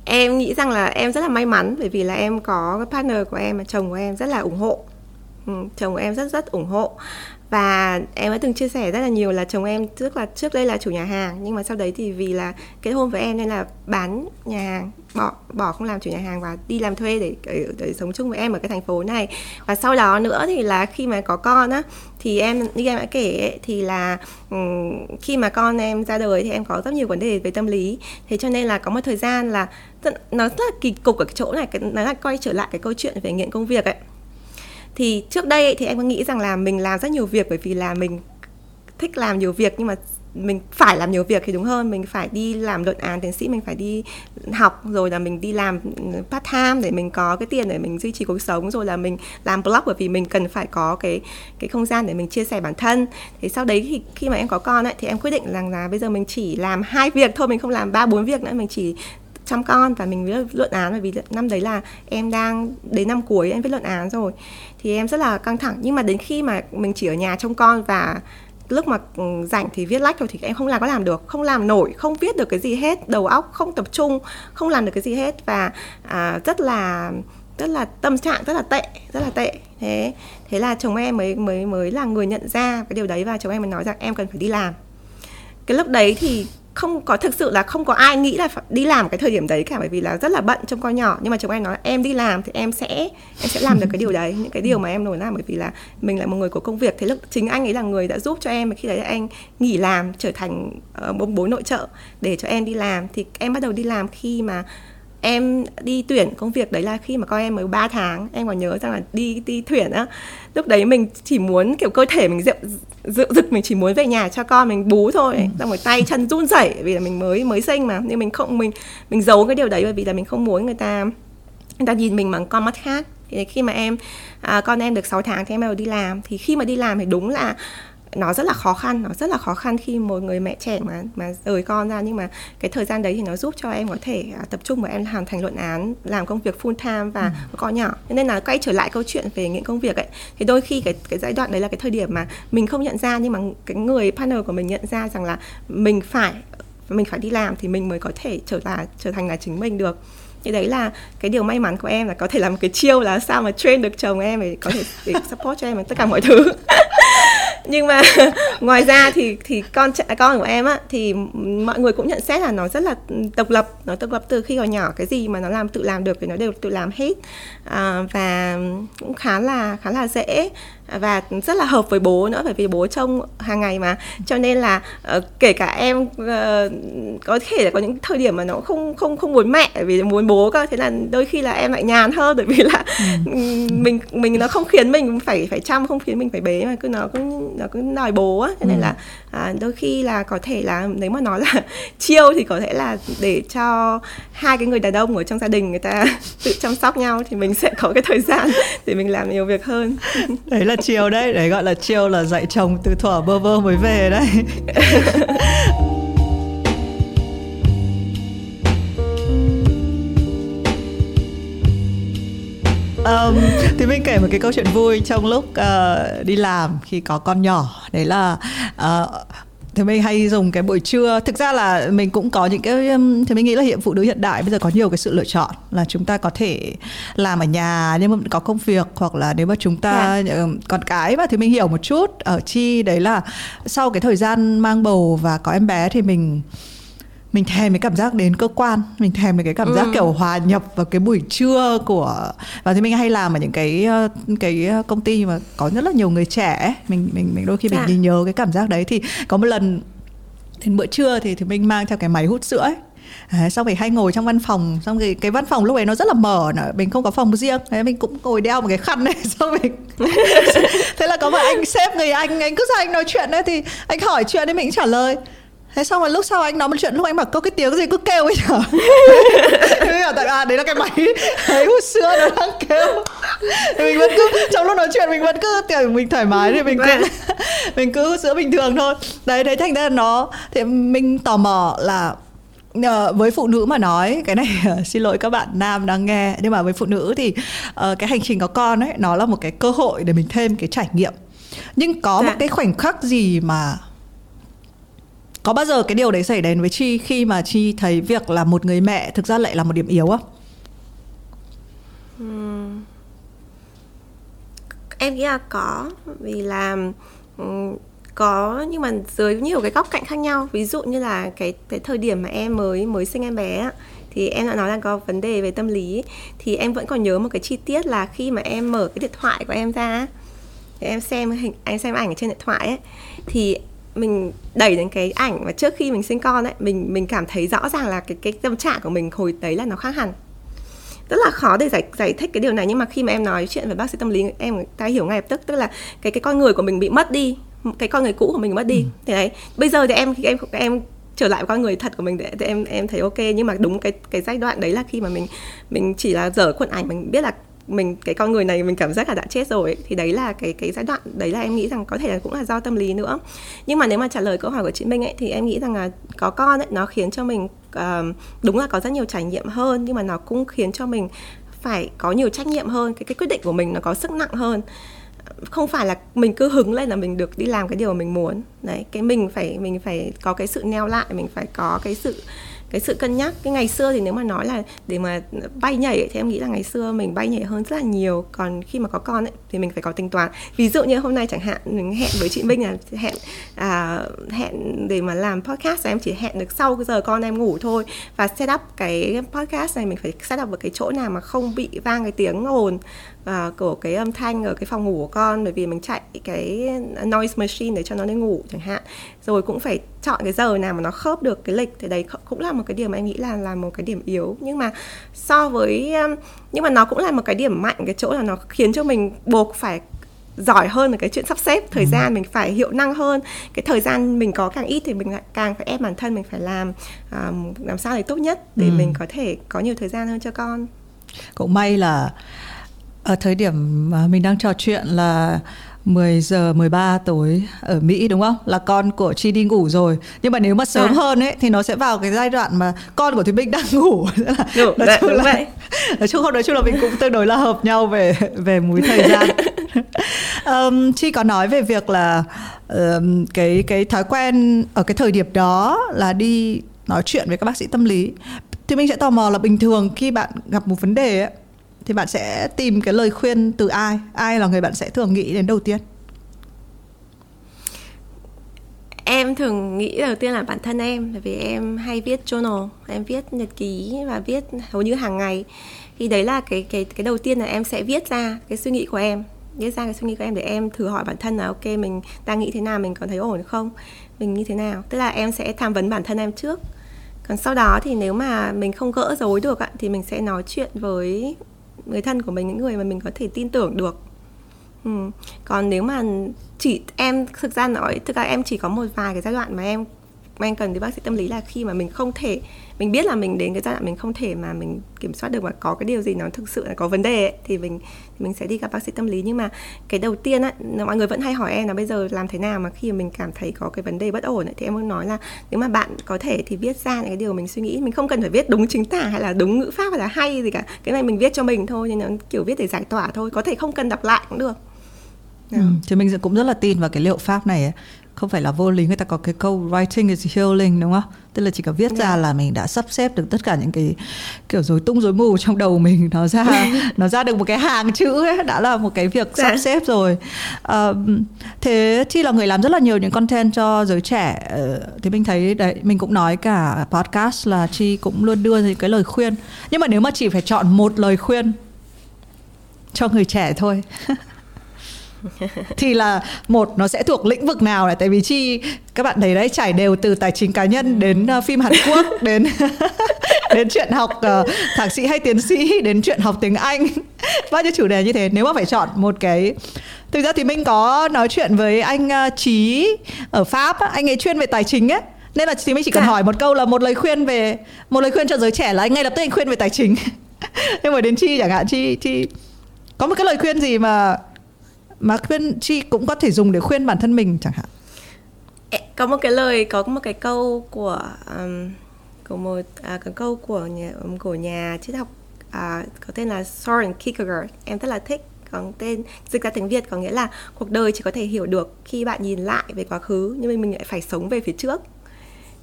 em nghĩ rằng là em rất là may mắn bởi vì là em có cái partner của em chồng của em rất là ủng hộ. Chồng của em rất rất ủng hộ và em đã từng chia sẻ rất là nhiều là chồng em trước là trước đây là chủ nhà hàng nhưng mà sau đấy thì vì là kết hôn với em nên là bán nhà hàng bỏ bỏ không làm chủ nhà hàng và đi làm thuê để, để, để sống chung với em ở cái thành phố này. Và sau đó nữa thì là khi mà có con á thì em như em đã kể ấy, thì là um, khi mà con em ra đời thì em có rất nhiều vấn đề về tâm lý. Thế cho nên là có một thời gian là nó rất là kỳ cục ở cái chỗ này nó là quay trở lại cái câu chuyện về nghiện công việc ấy thì trước đây thì em có nghĩ rằng là mình làm rất nhiều việc bởi vì là mình thích làm nhiều việc, nhưng mà mình phải làm nhiều việc thì đúng hơn. Mình phải đi làm luận án tiến sĩ, mình phải đi học, rồi là mình đi làm ừ, part time để mình có cái tiền để mình duy trì cuộc sống, rồi là mình làm blog bởi vì mình cần phải có cái cái không gian để mình chia sẻ bản thân. Thì sau đấy thì khi mà em có con ấy, thì em quyết định rằng là bây giờ mình chỉ làm hai việc thôi, mình không làm ba bốn việc nữa, mình chỉ chăm con và mình viết luận án. Bởi vì năm đấy là em đang, đến năm cuối em viết luận án rồi thì em rất là căng thẳng. Nhưng mà đến khi mà mình chỉ ở nhà trông con và lúc mà ừ, rảnh thì viết lách thôi thì em không làm có làm được. Không làm nổi không viết được cái gì hết. Đầu óc không tập trung không làm được cái gì hết. Và à, rất là rất là tâm trạng rất là tệ rất là tệ. Thế thế là chồng em mới mới mới là người nhận ra cái điều đấy và chồng em mới nói rằng em cần phải đi làm. Cái lúc đấy thì không có thực sự là không có ai nghĩ là đi làm cái thời điểm đấy cả bởi vì là rất là bận trong con nhỏ. Nhưng mà chồng em nói em đi làm thì em sẽ em sẽ làm được cái điều đấy những cái điều mà em nổi làm bởi vì là mình là một người có công việc. Thế lúc chính anh ấy là người đã giúp cho em khi đấy anh nghỉ làm trở thành uh, bố bố nội trợ để cho em đi làm. Thì em bắt đầu đi làm khi mà em đi tuyển công việc đấy là khi mà con em mới 3 tháng em còn nhớ rằng là đi đi tuyển á lúc đấy mình chỉ muốn kiểu cơ thể mình dự dự dực mình chỉ muốn về nhà cho con mình bú thôi ừ. xong rồi tay chân run rẩy vì là mình mới mới sinh mà nhưng mình không mình mình giấu cái điều đấy bởi vì là mình không muốn người ta người ta nhìn mình bằng con mắt khác thì khi mà em à, con em được 6 tháng thì em bắt đầu đi làm thì khi mà đi làm thì đúng là nó rất là khó khăn nó rất là khó khăn khi một người mẹ trẻ mà mà rời con ra. Nhưng mà cái thời gian đấy thì nó giúp cho em có thể à, tập trung và em hoàn thành luận án làm công việc full time và ừ. con nhỏ. Nên là quay trở lại câu chuyện về những công việc ấy thì đôi khi cái cái giai đoạn đấy là cái thời điểm mà mình không nhận ra nhưng mà cái người partner của mình nhận ra rằng là mình phải mình phải đi làm thì mình mới có thể trở là trở thành là chính mình được thì đấy là cái điều may mắn của em là có thể làm một cái chiêu là sao mà train được chồng em để có thể để support cho em tất cả mọi thứ. Nhưng mà ngoài ra thì thì con à, con của em á thì mọi người cũng nhận xét là nó rất là độc lập nó độc lập từ khi còn nhỏ. Cái gì mà nó làm tự làm được thì nó đều tự làm hết. À, và cũng khá là khá là dễ và rất là hợp với bố nữa bởi vì bố trông hàng ngày mà cho nên là uh, kể cả em uh, có thể là có những thời điểm mà nó không không không muốn mẹ vì muốn bố cơ thế là đôi khi là em lại nhàn hơn bởi vì là ừ. mình mình nó không khiến mình phải phải chăm không khiến mình phải bế mà cứ nó cũng nó cứ đòi bố á cho nên ừ. là à, đôi khi là có thể là nếu mà nói là chiêu thì có thể là để cho hai cái người đàn ông ở trong gia đình người ta tự chăm sóc nhau thì mình sẽ có cái thời gian để mình làm nhiều việc hơn đấy là chiều đấy đấy gọi là chiều là dạy chồng từ thuở bơ vơ mới về đấy. Um, thì mình kể một cái câu chuyện vui trong lúc uh, đi làm khi có con nhỏ. Đấy là uh, thì mình hay dùng cái buổi trưa thực ra là mình cũng có những cái thì mình nghĩ là hiện phụ nữ hiện đại bây giờ có nhiều cái sự lựa chọn là chúng ta có thể làm ở nhà nhưng mà có công việc hoặc là nếu mà chúng ta yeah. Dạ. còn cái mà thì mình hiểu một chút ở chi đấy là sau cái thời gian mang bầu và có em bé thì mình mình thèm cái cảm giác đến cơ quan mình thèm cái cảm giác ừ. kiểu hòa nhập vào cái buổi trưa của và thì mình hay làm ở những cái ờ, cái công ty mà có rất là nhiều người trẻ mình mình mình đôi khi mình à. nhớ cái cảm giác đấy thì có một lần thì bữa trưa thì thì mình mang theo cái máy hút sữa ấy À, xong rồi hay ngồi trong văn phòng xong rồi cái văn phòng lúc ấy nó rất là mở nữa. mình không có phòng riêng thế mình cũng ngồi đeo một cái khăn này xong mình thế là có một anh sếp người anh anh cứ ra anh nói chuyện đấy thì anh hỏi chuyện đấy mình trả lời thế xong rồi lúc sau anh nói một chuyện lúc anh bảo có cái tiếng gì cứ kêu ấy nhở thế bảo tại à đấy là cái máy đấy hút sữa nó đang kêu thì mình vẫn cứ trong lúc nói chuyện mình vẫn cứ kiểu mình thoải mái thì mình cứ vâng. mình cứ hút sữa bình thường thôi đấy đấy thành ra nó thì mình tò mò là Uh, với phụ nữ mà nói cái này uh, xin lỗi các bạn nam đang nghe nhưng mà với phụ nữ thì uh, cái hành trình có con ấy nó là một cái cơ hội để mình thêm cái trải nghiệm nhưng có dạ. một cái khoảnh khắc gì mà có bao giờ cái điều đấy xảy đến với chi khi mà chi thấy việc là một người mẹ thực ra lại là một điểm yếu không? Uhm. em nghĩ là có, vì là có, nhưng mà dưới nhiều cái góc cạnh khác nhau. Ví dụ như là cái cái thời điểm mà em mới mới sinh em bé thì em đã nói là có vấn đề về tâm lý. Thì em vẫn còn nhớ một cái chi tiết là khi mà em mở cái điện thoại của em ra em xem hình, anh xem ảnh trên điện thoại ấy thì mình đẩy đến cái ảnh mà trước khi mình sinh con ấy mình mình cảm thấy rõ ràng là cái cái tâm trạng của mình hồi đấy là nó khác hẳn. Rất là khó để giải giải thích cái điều này nhưng mà khi mà em nói chuyện với bác sĩ tâm lý em ta hiểu ngay lập tức tức là cái cái con người của mình bị mất đi cái con người cũ của mình mất đi. Ừ. thì đấy bây giờ thì em em em trở lại con người thật của mình để, để em em thấy ok. Nhưng mà đúng cái cái giai đoạn đấy là khi mà mình mình chỉ là dở khuôn ảnh mình biết là mình cái con người này mình cảm giác là đã chết rồi ấy. thì đấy là cái cái giai đoạn đấy là em nghĩ rằng có thể là cũng là do tâm lý nữa nhưng mà nếu mà trả lời câu hỏi của chị Minh ấy thì em nghĩ rằng là có con ấy nó khiến cho mình uh, đúng là có rất nhiều trải nghiệm hơn nhưng mà nó cũng khiến cho mình phải có nhiều trách nhiệm hơn cái cái quyết định của mình nó có sức nặng hơn không phải là mình cứ hứng lên là mình được đi làm cái điều mà mình muốn đấy cái mình phải mình phải có cái sự neo lại mình phải có cái sự cái sự cân nhắc. Cái ngày xưa thì nếu mà nói là để mà bay nhảy ấy, thì em nghĩ là ngày xưa mình bay nhảy hơn rất là nhiều. Còn khi mà có con ấy, thì mình phải có tính toán. Ví dụ như hôm nay chẳng hạn mình hẹn với chị Minh là hẹn à, hẹn để mà làm podcast em chỉ hẹn được sau cái giờ con em ngủ thôi. Và set up cái podcast này mình phải set up ở cái chỗ nào mà không bị vang cái tiếng ồn uh, của cái âm thanh ở cái phòng ngủ của con bởi vì mình chạy cái noise machine để cho nó nên ngủ chẳng hạn rồi cũng phải chọn cái giờ nào mà nó khớp được cái lịch thì đấy cũng là một cái điểm mà em nghĩ là là một cái điểm yếu nhưng mà so với um, nhưng mà nó cũng là một cái điểm mạnh cái chỗ là nó khiến cho mình buộc phải giỏi hơn là cái chuyện sắp xếp thời ừ. gian mình phải hiệu năng hơn cái thời gian mình có càng ít thì mình lại càng phải ép bản thân mình phải làm um, làm sao để tốt nhất để ừ. mình có thể có nhiều thời gian hơn cho con cũng may là ở thời điểm mà mình đang trò chuyện là 10 giờ 13 tối ở Mỹ đúng không? Là con của Chi đi ngủ rồi. Nhưng mà nếu mà sớm à. hơn ấy thì nó sẽ vào cái giai đoạn mà con của Thùy Minh đang ngủ. Đúng, nói chung là, vậy. Nói chung không nói chung là mình cũng tương đối là hợp nhau về về múi thời gian. um, Chi có nói về việc là um, cái cái thói quen ở cái thời điểm đó là đi nói chuyện với các bác sĩ tâm lý. Thì mình sẽ tò mò là bình thường khi bạn gặp một vấn đề ấy thì bạn sẽ tìm cái lời khuyên từ ai? Ai là người bạn sẽ thường nghĩ đến đầu tiên? Em thường nghĩ đầu tiên là bản thân em, bởi vì em hay viết journal, em viết nhật ký và viết hầu như hàng ngày. Thì đấy là cái cái cái đầu tiên là em sẽ viết ra cái suy nghĩ của em, viết ra cái suy nghĩ của em để em thử hỏi bản thân là, ok, mình đang nghĩ thế nào? Mình còn thấy ổn không? Mình như thế nào? Tức là em sẽ tham vấn bản thân em trước. Còn sau đó thì nếu mà mình không gỡ rối được thì mình sẽ nói chuyện với người thân của mình, những người mà mình có thể tin tưởng được ừ. còn nếu mà chỉ em, thực ra nói, thực ra em chỉ có một vài cái giai đoạn mà em mà em cần đến bác sĩ tâm lý là khi mà mình không thể mình biết là mình đến cái giai đoạn mình không thể mà mình kiểm soát được mà có cái điều gì nó thực sự là có vấn đề ấy, thì mình thì mình sẽ đi gặp bác sĩ tâm lý. Nhưng mà cái đầu tiên á mọi người vẫn hay hỏi em là bây giờ làm thế nào mà khi mình cảm thấy có cái vấn đề bất ổn ấy, thì em muốn nói là nếu mà bạn có thể thì viết ra những cái điều mình suy nghĩ. Mình không cần phải viết đúng chính tả hay là đúng ngữ pháp hay là hay gì cả. Cái này mình viết cho mình thôi nhưng nó kiểu viết để giải tỏa thôi. Có thể không cần đọc lại cũng được. Ừ, thì mình cũng rất là tin vào cái liệu pháp này ấy không phải là vô lý người ta có cái câu writing is healing đúng không tức là chỉ cần viết yeah. ra dạ. là mình đã sắp xếp được tất cả những cái kiểu rối tung rối mù trong đầu mình nó ra nó ra được một cái hàng chữ ấy đã là một cái việc yeah. sắp dạ. xếp rồi uh, thế chi là người làm rất là nhiều những content cho giới trẻ uh, thì mình thấy đấy mình cũng nói cả podcast là chi cũng luôn đưa những cái lời khuyên nhưng mà nếu mà chỉ phải chọn một lời khuyên cho người trẻ thôi thì là một nó sẽ thuộc lĩnh vực nào này? Tại vì chi các bạn thấy đấy trải đều từ tài chính cá nhân đến uh, phim Hàn Quốc đến đến chuyện học uh, thạc sĩ hay tiến sĩ đến chuyện học tiếng Anh. Bao nhiêu chủ đề như thế? Nếu mà phải chọn một cái. Thực ra thì mình có nói chuyện với anh uh, Trí ở Pháp anh ấy chuyên về tài chính ấy. Nên là thì mình chỉ cần dạ. hỏi một câu là một lời khuyên về một lời khuyên cho giới trẻ là anh ngay lập tức anh khuyên về tài chính. Nhưng mà đến chi chẳng hạn chi chi có một cái lời khuyên gì mà mà khuyên chi cũng có thể dùng để khuyên bản thân mình chẳng hạn. Có một cái lời có một cái câu của um, của một à, cái câu của nhà um, của nhà triết học à, có tên là Soren Kierkegaard. Em rất là thích có tên dịch ra tiếng Việt có nghĩa là cuộc đời chỉ có thể hiểu được khi bạn nhìn lại về quá khứ nhưng mà mình lại phải sống về phía trước.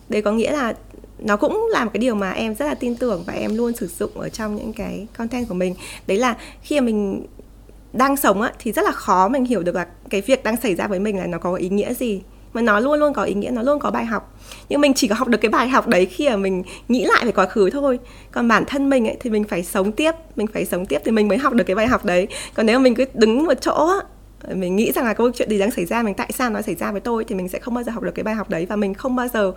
Đấy có nghĩa là nó cũng là một cái điều mà em rất là tin tưởng và em luôn sử dụng ở trong những cái content của mình. Đấy là khi mà mình đang sống á, thì rất là khó mình hiểu được là cái việc đang xảy ra với mình là nó có ý nghĩa gì. Mà nó luôn luôn có ý nghĩa, nó luôn có bài học. Nhưng mình chỉ có học được cái bài học đấy khi mà mình nghĩ lại về quá khứ thôi. Còn bản thân mình ấy, thì mình phải sống tiếp, mình phải sống tiếp thì mình mới học được cái bài học đấy. Còn nếu mà mình cứ đứng một chỗ mình nghĩ rằng là câu chuyện gì đang xảy ra, mình tại sao nó xảy ra với tôi thì mình sẽ không bao giờ học được cái bài học đấy và mình không bao giờ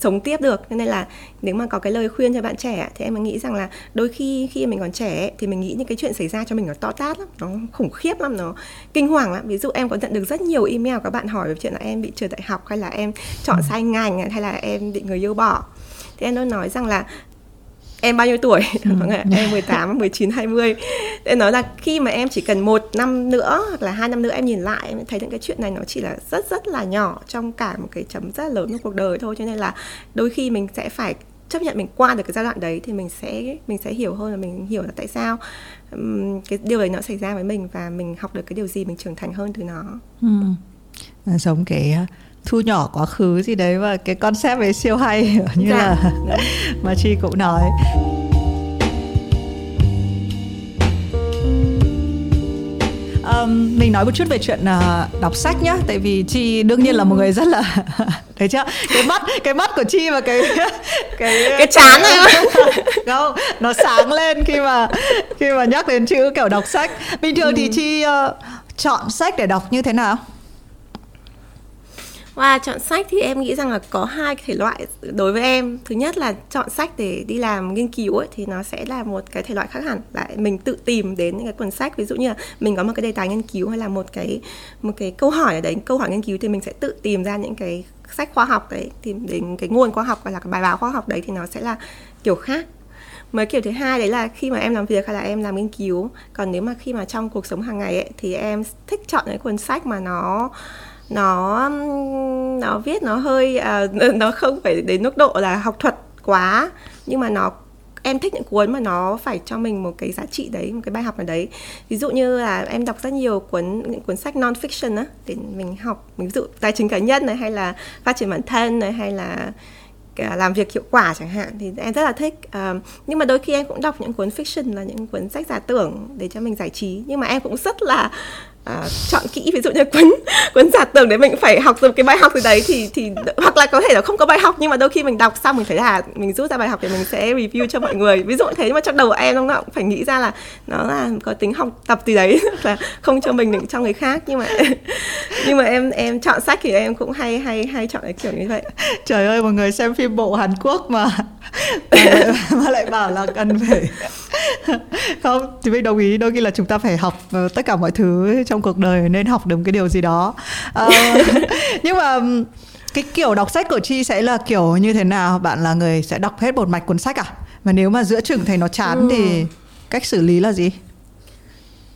sống tiếp được. Nên là nếu mà có cái lời khuyên cho bạn trẻ thì em nghĩ rằng là đôi khi khi mình còn trẻ thì mình nghĩ những cái chuyện xảy ra cho mình nó to tát lắm, nó khủng khiếp lắm, nó kinh hoàng lắm. Ví dụ em có nhận được rất nhiều email các bạn hỏi về chuyện là em bị trượt đại học hay là em chọn sai ngành hay là em bị người yêu bỏ. Thì em luôn nói rằng là em bao nhiêu tuổi? Ừ. em 18 19 20 để nói là khi mà em chỉ cần một năm nữa hoặc là hai năm nữa em nhìn lại em thấy những cái chuyện này nó chỉ là rất rất là nhỏ trong cả một cái chấm rất là lớn trong cuộc đời thôi. Cho nên là đôi khi mình sẽ phải chấp nhận mình qua được cái giai đoạn đấy thì mình sẽ mình sẽ hiểu hơn là mình hiểu là tại sao um, cái điều đấy nó xảy ra với mình và mình học được cái điều gì mình trưởng thành hơn từ nó. Ừ. giống cái thu nhỏ quá khứ gì đấy và cái concept ấy siêu hay như dạ. là mà chi cũng nói. Um, mình nói một chút về chuyện uh, đọc sách nhá tại vì chi đương nhiên là một người rất là thấy chưa? Cái mắt cái mắt của chi và cái cái cái chán này. Không nó sáng lên khi mà khi mà nhắc đến chữ kiểu đọc sách. Bình thường ừ. thì chi uh, chọn sách để đọc như thế nào và chọn sách thì em nghĩ rằng là có hai thể loại đối với em. Thứ nhất là chọn sách để đi làm nghiên cứu ấy, thì nó sẽ là một cái thể loại khác hẳn. Là mình tự tìm đến những cái cuốn sách. Ví dụ như là mình có một cái đề tài nghiên cứu hay là một cái một cái câu hỏi ở đấy, câu hỏi nghiên cứu thì mình sẽ tự tìm ra những cái sách khoa học đấy, tìm đến cái nguồn khoa học hoặc là cái bài báo khoa học đấy thì nó sẽ là kiểu khác mới kiểu thứ hai đấy là khi mà em làm việc hay là em làm nghiên cứu còn nếu mà khi mà trong cuộc sống hàng ngày ấy thì em thích chọn những cuốn sách mà nó nó nó viết nó hơi uh, nó không phải đến mức độ là học thuật quá nhưng mà nó em thích những cuốn mà nó phải cho mình một cái giá trị đấy một cái bài học nào đấy. Ví dụ như là em đọc rất nhiều cuốn những cuốn sách non fiction á để mình học ví dụ tài chính cá nhân này hay là phát triển bản thân này hay là à, làm việc hiệu quả chẳng hạn thì em rất là thích. Uh, nhưng mà đôi khi em cũng đọc những cuốn fiction là những cuốn sách giả tưởng để cho mình giải trí. Nhưng mà em cũng rất là à, chọn kỹ ví dụ như cuốn cuốn giả tưởng để mình phải học được cái bài học từ đấy thì thì hoặc là có thể là không có bài học nhưng mà đôi khi mình đọc xong mình thấy là mình rút ra bài học thì mình sẽ review cho mọi người. Ví dụ thế nhưng mà trong đầu em lúc nào cũng phải nghĩ ra là nó là có tính học tập từ đấy là không cho mình đừng cho người khác. Nhưng mà nhưng mà em em chọn sách thì em cũng hay hay hay chọn cái kiểu như vậy. Trời ơi mọi người xem phim bộ Hàn Quốc mà. Mà lại bảo là cần phải không thì mình đồng ý. Đôi khi là chúng ta phải học ờ, tất cả mọi thứ trong cuộc đời nên học được cái điều gì đó. À, nhưng mà cái kiểu đọc sách của chi sẽ là kiểu như thế nào? Bạn là người sẽ đọc hết một mạch cuốn sách à? Mà nếu mà giữa chừng thấy nó chán ừ. thì cách xử lý là gì?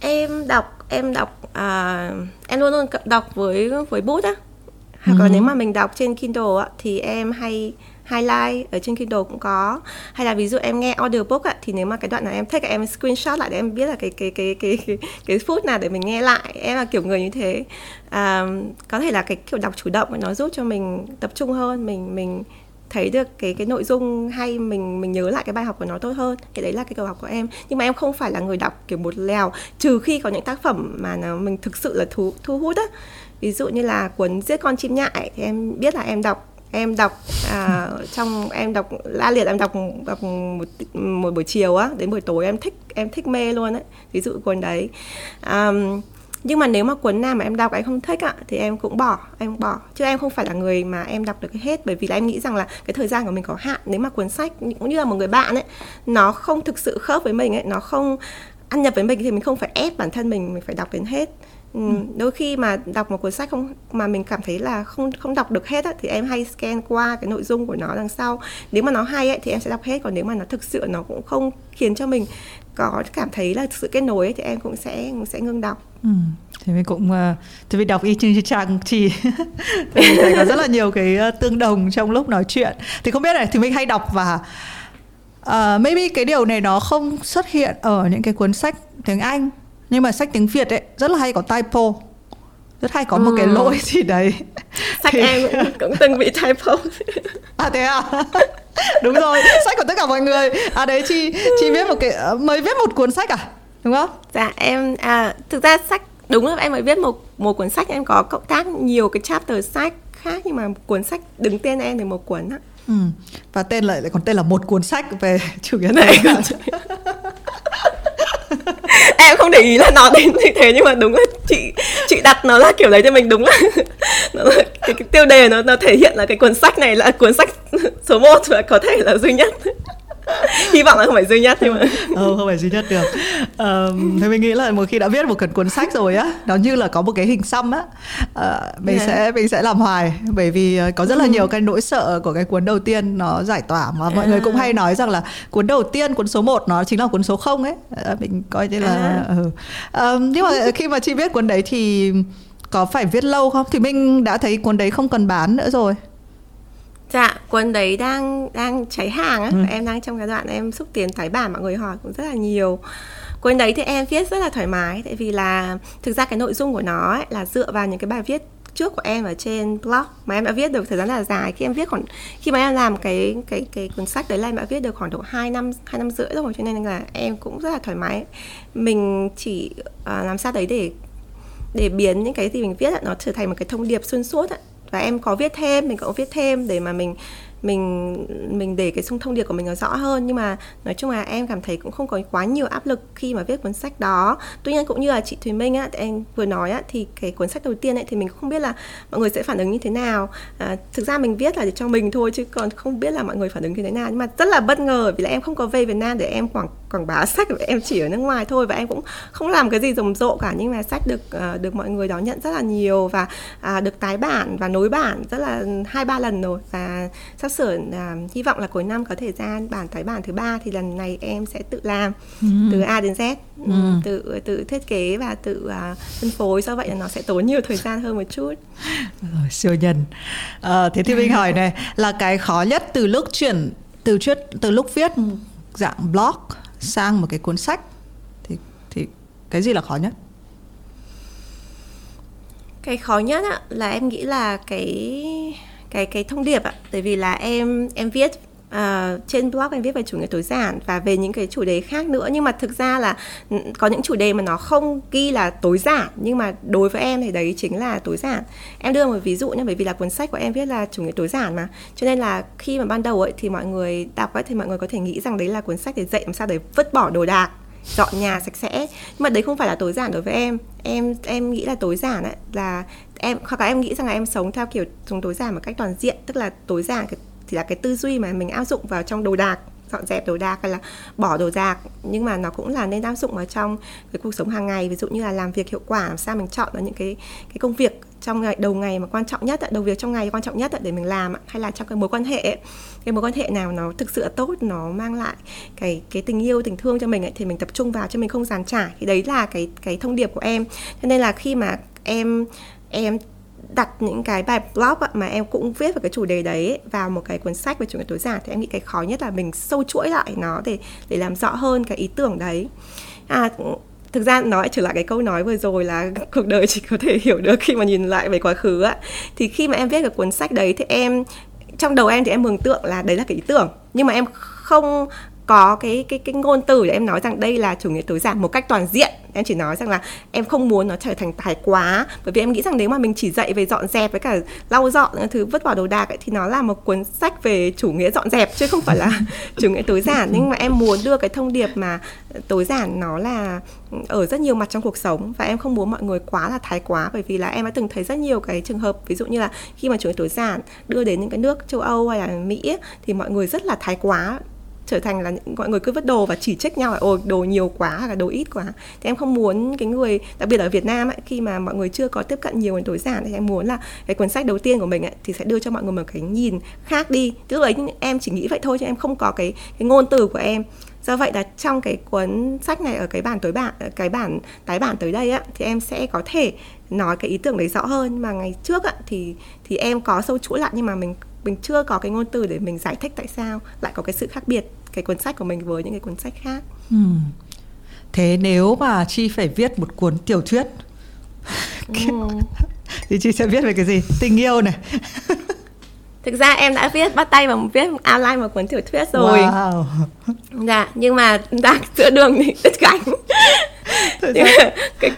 Em đọc em đọc à, em luôn luôn đọc với với bút á. Hoặc ừ. là nếu mà mình đọc trên Kindle á, thì em hay highlight ở trên Kindle cũng có. Hay là ví dụ em nghe audiobook ạ thì nếu mà cái đoạn nào em thích em screenshot lại để em biết là cái cái cái cái cái, cái phút nào để mình nghe lại. Em là kiểu người như thế. À, có thể là cái kiểu đọc chủ động nó giúp cho mình tập trung hơn mình mình thấy được cái cái nội dung hay mình mình nhớ lại cái bài học của nó tốt hơn. Cái đấy là cái cầu học của em. Nhưng mà em không phải là người đọc kiểu một lèo trừ khi có những tác phẩm mà nó mình thực sự là thu thu hút á. Ví dụ như là cuốn giết con chim nhại thì em biết là em đọc em đọc à, trong em đọc la liệt em đọc đọc một một buổi chiều á đến buổi tối em thích em thích mê luôn ấy ví dụ cuốn đấy. À, nhưng mà nếu mà cuốn nào mà em đọc em không thích ạ thì em cũng bỏ em bỏ. Chứ em không phải là người mà em đọc được hết bởi vì là em nghĩ rằng là cái thời gian của mình có hạn. Nếu mà cuốn sách cũng như là một người bạn ấy nó không thực sự khớp với mình ấy nó không ăn nhập với mình thì mình không phải ép bản thân mình mình phải đọc đến hết. Ừ, đôi khi mà đọc một cuốn sách không mà mình cảm thấy là không không đọc được hết á, thì em hay scan qua cái nội dung của nó đằng sau. Nếu mà nó hay ấy, thì em sẽ đọc hết còn nếu mà nó thực sự nó cũng không khiến cho mình có cảm thấy là sự kết nối ấy, thì em cũng sẽ cũng sẽ ngưng đọc. Ừ. thì mình cũng uh, thì mình đọc y chang trang chỉ thì mình thấy có rất là nhiều cái ờ, tương đồng trong lúc nói chuyện. Thì không biết này thì mình hay đọc và uh, maybe cái điều này nó không xuất hiện ở những cái cuốn sách tiếng Anh nhưng mà sách tiếng Việt ấy rất là hay có typo. Rất hay có ừ. một cái ừ. lỗi gì đấy. Sách thì... em cũng, cũng từng bị typo. À thế à? Đúng rồi sách của tất cả mọi người. À đấy chị chị viết một cái ờ, mới viết một cuốn sách à? Đúng không? Dạ em à, thực ra sách đúng là em mới viết một một cuốn sách em có cộng tác nhiều cái chapter sách khác nhưng mà cuốn sách đứng tên em thì một cuốn á. Ừ. và tên lại lại còn tên là một cuốn sách về chủ nghĩa này em không để ý là nó đến như thế nhưng mà đúng là chị chị đặt nó là kiểu đấy cho mình đúng là, nó là cái, cái tiêu đề nó nó thể hiện là cái cuốn sách này là cuốn sách số 1 và có thể là duy nhất. hy vọng là không phải duy nhất nhưng mà ừ, không phải duy nhất được um, thế mình nghĩ là một khi đã viết một cuốn cuốn sách rồi á nó như là có một cái hình xăm á uh, mình yeah. sẽ mình sẽ làm hoài bởi vì ờ, có rất là ừ. nhiều cái nỗi sợ của cái cuốn đầu tiên nó giải tỏa mà mọi à. người cũng hay nói rằng là cuốn đầu tiên cuốn số 1 nó chính là cuốn số không ấy uh, mình coi như là à. ừ. um, nhưng mà khi mà chị viết cuốn đấy thì có phải viết lâu không thì mình đã thấy cuốn đấy không cần bán nữa rồi Dạ, cuốn đấy đang đang cháy hàng á, ừ. em đang trong cái đoạn em xúc tiến tái bản mọi người hỏi cũng rất là nhiều. Cuốn đấy thì em viết rất là thoải mái tại vì là thực ra cái nội dung của nó ấy, là dựa vào những cái bài viết trước của em ở trên blog mà em đã viết được thời gian là dài khi em viết khoảng khi mà em làm cái cái cái cuốn sách đấy là em đã viết được khoảng độ 2 năm hai năm rưỡi rồi cho nên là em cũng rất là thoải mái mình chỉ uh, làm sao đấy để để biến những cái gì mình viết ấy, nó trở thành một cái thông điệp xuyên suốt ấy và em có viết thêm mình cũng viết thêm để mà mình mình mình để cái xung thông điệp của mình nó rõ hơn. Nhưng mà nói chung là em cảm thấy cũng không có quá nhiều áp lực khi mà viết cuốn sách đó. Tuy nhiên cũng như là chị Thùy Minh á em vừa nói á thì cái cuốn sách đầu tiên ấy thì mình không biết là mọi người sẽ phản ứng như thế nào. À, thực ra mình viết là để cho mình thôi chứ còn không biết là mọi người phản ứng như thế nào. Nhưng mà rất là bất ngờ vì là em không có về Việt Nam để em quảng quảng bá sách em chỉ ở nước ngoài thôi và em cũng không làm cái gì rầm rộ cả nhưng mà sách được uh, được mọi người đón nhận rất là nhiều và uh, được tái bản và nối bản rất là hai ba lần rồi. Và sắp sửa uh, hy vọng là cuối năm có thể ra bản tái bản thứ ba thì lần này em sẽ tự làm ừ. từ A đến Z. Ừ. tự tự thiết kế và tự uh, phân phối do vậy là nó sẽ tốn nhiều thời gian hơn một chút. Rồi, siêu nhân. À, thế thì mình hỏi này là cái khó nhất từ lúc chuyển từ chuyện từ lúc viết dạng blog sang một cái cuốn sách thì thì cái gì là khó nhất? Cái khó nhất á, là em nghĩ là cái cái cái thông điệp ạ tại vì là em em viết uh, trên blog em viết về chủ nghĩa tối giản và về những cái chủ đề khác nữa. Nhưng mà thực ra là ừ, có những chủ đề mà nó không ghi là tối giản nhưng mà đối với em thì đấy chính là tối giản. Em đưa một ví dụ nhé bởi vì là cuốn sách của em viết là chủ nghĩa tối giản mà. Cho nên là khi mà ban đầu ấy thì mọi người đọc ấy thì mọi người có thể nghĩ rằng đấy là cuốn sách để dạy làm sao để vứt bỏ đồ đạc dọn nhà sạch sẽ. Nhưng mà đấy không phải là tối giản đối với em. Em em nghĩ là tối giản ấy là em hoặc là em nghĩ rằng là em sống theo kiểu sống tối giản một cách toàn diện tức là tối giản thì là cái tư duy mà mình áp dụng vào trong đồ đạc dọn dẹp đồ đạc hay là bỏ đồ đạc. Nhưng mà nó cũng là nên áp dụng vào trong cái cuộc sống hàng ngày. Ví dụ như là làm việc hiệu quả làm sao mình chọn vào những cái cái công việc trong ngày đầu ngày mà quan trọng nhất đầu việc trong ngày quan trọng nhất để mình làm hay là trong cái mối quan hệ cái mối quan hệ nào nó thực sự tốt nó mang lại cái cái tình yêu tình thương cho mình ấy, thì mình tập trung vào cho mình không giàn trải. Thì đấy là cái cái thông điệp của em. Cho nên là khi mà em em đặt những cái bài blog mà em cũng viết về cái chủ đề đấy vào một cái cuốn sách về chủ nghĩa tối giản thì em nghĩ cái khó nhất là mình sâu chuỗi lại nó để để làm rõ hơn cái ý tưởng đấy. À, thực ra nói trở lại cái câu nói vừa rồi là cuộc đời chỉ có thể hiểu được khi mà nhìn lại về quá khứ á thì khi mà em viết cái cuốn sách đấy thì em trong đầu em thì em mường tượng là đấy là cái ý tưởng nhưng mà em không có cái cái cái ngôn từ để em nói rằng đây là chủ nghĩa tối giản một cách toàn diện. Em chỉ nói rằng là em không muốn nó trở thành thái quá. Bởi vì em nghĩ rằng nếu mà mình chỉ dạy về dọn dẹp với cả lau dọn những thứ vứt bỏ đồ đạc ấy, thì nó là một cuốn sách về chủ nghĩa dọn dẹp chứ không phải là chủ nghĩa tối giản. Nhưng mà em muốn đưa cái thông điệp mà tối giản nó là ở rất nhiều mặt trong cuộc sống. Và em không muốn mọi người quá là thái quá bởi vì là em đã từng thấy rất nhiều cái trường hợp ví dụ như là khi mà chủ nghĩa tối giản đưa đến những cái nước châu Âu hay là Mỹ ấy, thì mọi người rất là thái quá trở thành là mọi người cứ vứt đồ và chỉ trích nhau là ồ đồ nhiều quá hoặc là đồ ít quá. Thì em không muốn cái người đặc biệt ở Việt Nam ấy, khi mà mọi người chưa có tiếp cận nhiều đến tối giản thì em muốn là cái cuốn sách đầu tiên của mình ấy, thì sẽ đưa cho mọi người một cái nhìn khác đi. Tức là em chỉ nghĩ vậy thôi chứ em không có cái cái ngôn từ của em. Do vậy là trong cái cuốn sách này ở cái bản tối bản cái bản tái bản tới đây á thì em sẽ có thể nói cái ý tưởng đấy rõ hơn. Mà ngày trước á thì thì em có sâu chuỗi lại nhưng mà mình mình chưa có cái ngôn từ để mình giải thích tại sao lại có cái sự khác biệt cái cuốn sách của mình với những cái cuốn sách khác ừ. thế nếu mà chi phải viết một cuốn tiểu thuyết ừ. thì chị sẽ viết về cái gì tình yêu này thực ra em đã viết bắt tay vào viết outline một cuốn tiểu thuyết rồi wow. dạ nhưng mà đang giữa đường thì đứt cánh cái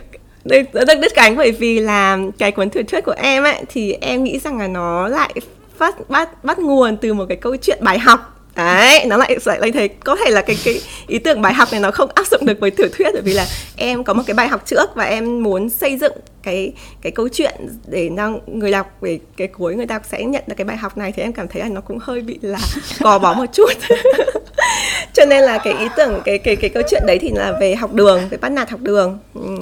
rất đứt cánh bởi vì là cái cuốn tiểu thuyết của em ấy thì em nghĩ rằng là nó lại phát, bắt bắt nguồn từ một cái câu chuyện bài học. Đấy, nó lại lại lại thấy có thể là cái cái ý tưởng bài học này nó không áp dụng được với tiểu thuyết bởi vì là em có một cái bài học trước và em muốn xây dựng cái cái câu chuyện để năng, người đọc về cái cuối người đọc sẽ nhận được cái bài học này. Thì em cảm thấy là nó cũng hơi bị là gò bó một chút. Cho nên là cái ý tưởng, cái cái cái câu chuyện đấy thì là về học đường, về bắt nạt học đường. Ừ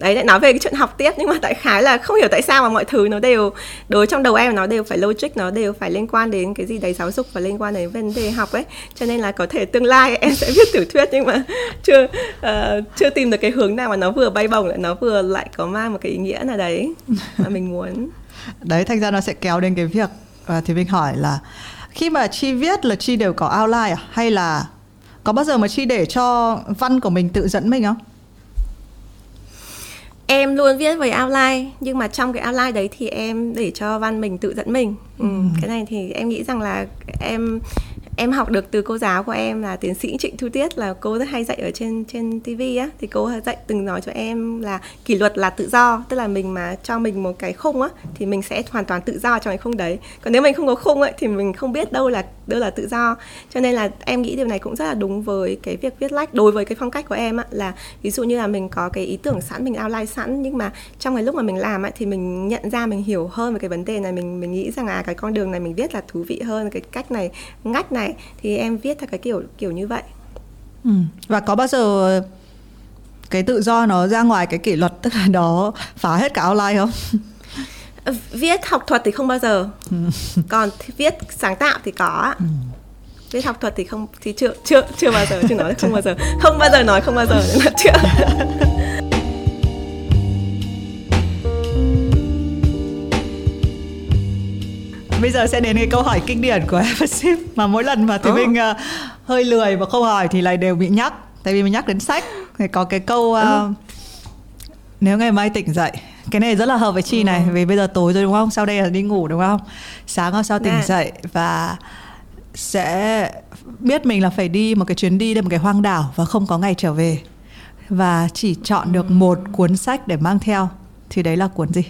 đấy lại nói về cái chuyện học tiếp nhưng mà tại khái là không hiểu tại sao mà mọi thứ nó đều đối trong đầu em nó đều phải logic nó đều phải liên quan đến cái gì đấy giáo dục và liên quan đến vấn đề học ấy. Cho nên là có thể tương lai em sẽ viết tiểu thuyết nhưng mà chưa uh, chưa tìm được cái hướng nào mà nó vừa bay bổng lại nó vừa lại có mang một cái ý nghĩa nào đấy mà mình muốn. Đấy thành ra nó sẽ kéo đến cái việc uh, thì mình hỏi là khi mà chi viết là chi đều có outline à? Hay là có bao giờ mà chi để cho văn của mình tự dẫn mình không? Em luôn viết với outline nhưng mà trong cái outline đấy thì em để cho văn mình tự dẫn mình ừ, ừ. cái này thì em nghĩ rằng là em em học được từ cô giáo của em là tiến sĩ Trịnh Thu Tiết là cô rất hay dạy ở trên trên TV á. Thì cô dạy, từng nói cho em là kỷ luật là tự do, tức là mình mà cho mình một cái khung á, thì mình sẽ hoàn toàn tự do trong cái khung đấy. Còn nếu mình không có khung ấy, thì mình không biết đâu là đâu là tự do. Cho nên là em nghĩ điều này cũng rất là đúng với cái việc viết lách, đối với cái phong cách của em á, là ví dụ như là mình có cái ý tưởng sẵn, mình outline sẵn, nhưng mà trong cái lúc mà mình làm ấy, thì mình nhận ra, mình hiểu hơn về cái vấn đề này, mình mình nghĩ rằng là cái con đường này mình viết là thú vị hơn, cái cách này, ngách này thì em viết theo cái kiểu kiểu như vậy ừ. và có bao giờ cái tự do nó ra ngoài cái kỷ luật tức là nó phá hết cả outline không viết học thuật thì không bao giờ ừ. còn viết sáng tạo thì có ừ. viết học thuật thì không thì chưa chưa chưa bao giờ chưa nói không bao giờ không bao giờ nói không bao giờ là chưa bây giờ sẽ đến cái câu hỏi kinh điển của Evership mà mỗi lần mà thì mình uh, hơi lười và không hỏi thì lại đều bị nhắc. Tại vì mình nhắc đến sách thì có cái câu uh, nếu ngày mai tỉnh dậy. Cái này rất là hợp với chi này ừ. vì bây giờ tối rồi đúng không? Sau đây là đi ngủ đúng không? Sáng hôm sau tỉnh yeah. dậy và sẽ biết mình là phải đi một cái chuyến đi đến một cái hoang đảo và không có ngày trở về. Và chỉ chọn được một cuốn sách để mang theo. Thì đấy là cuốn gì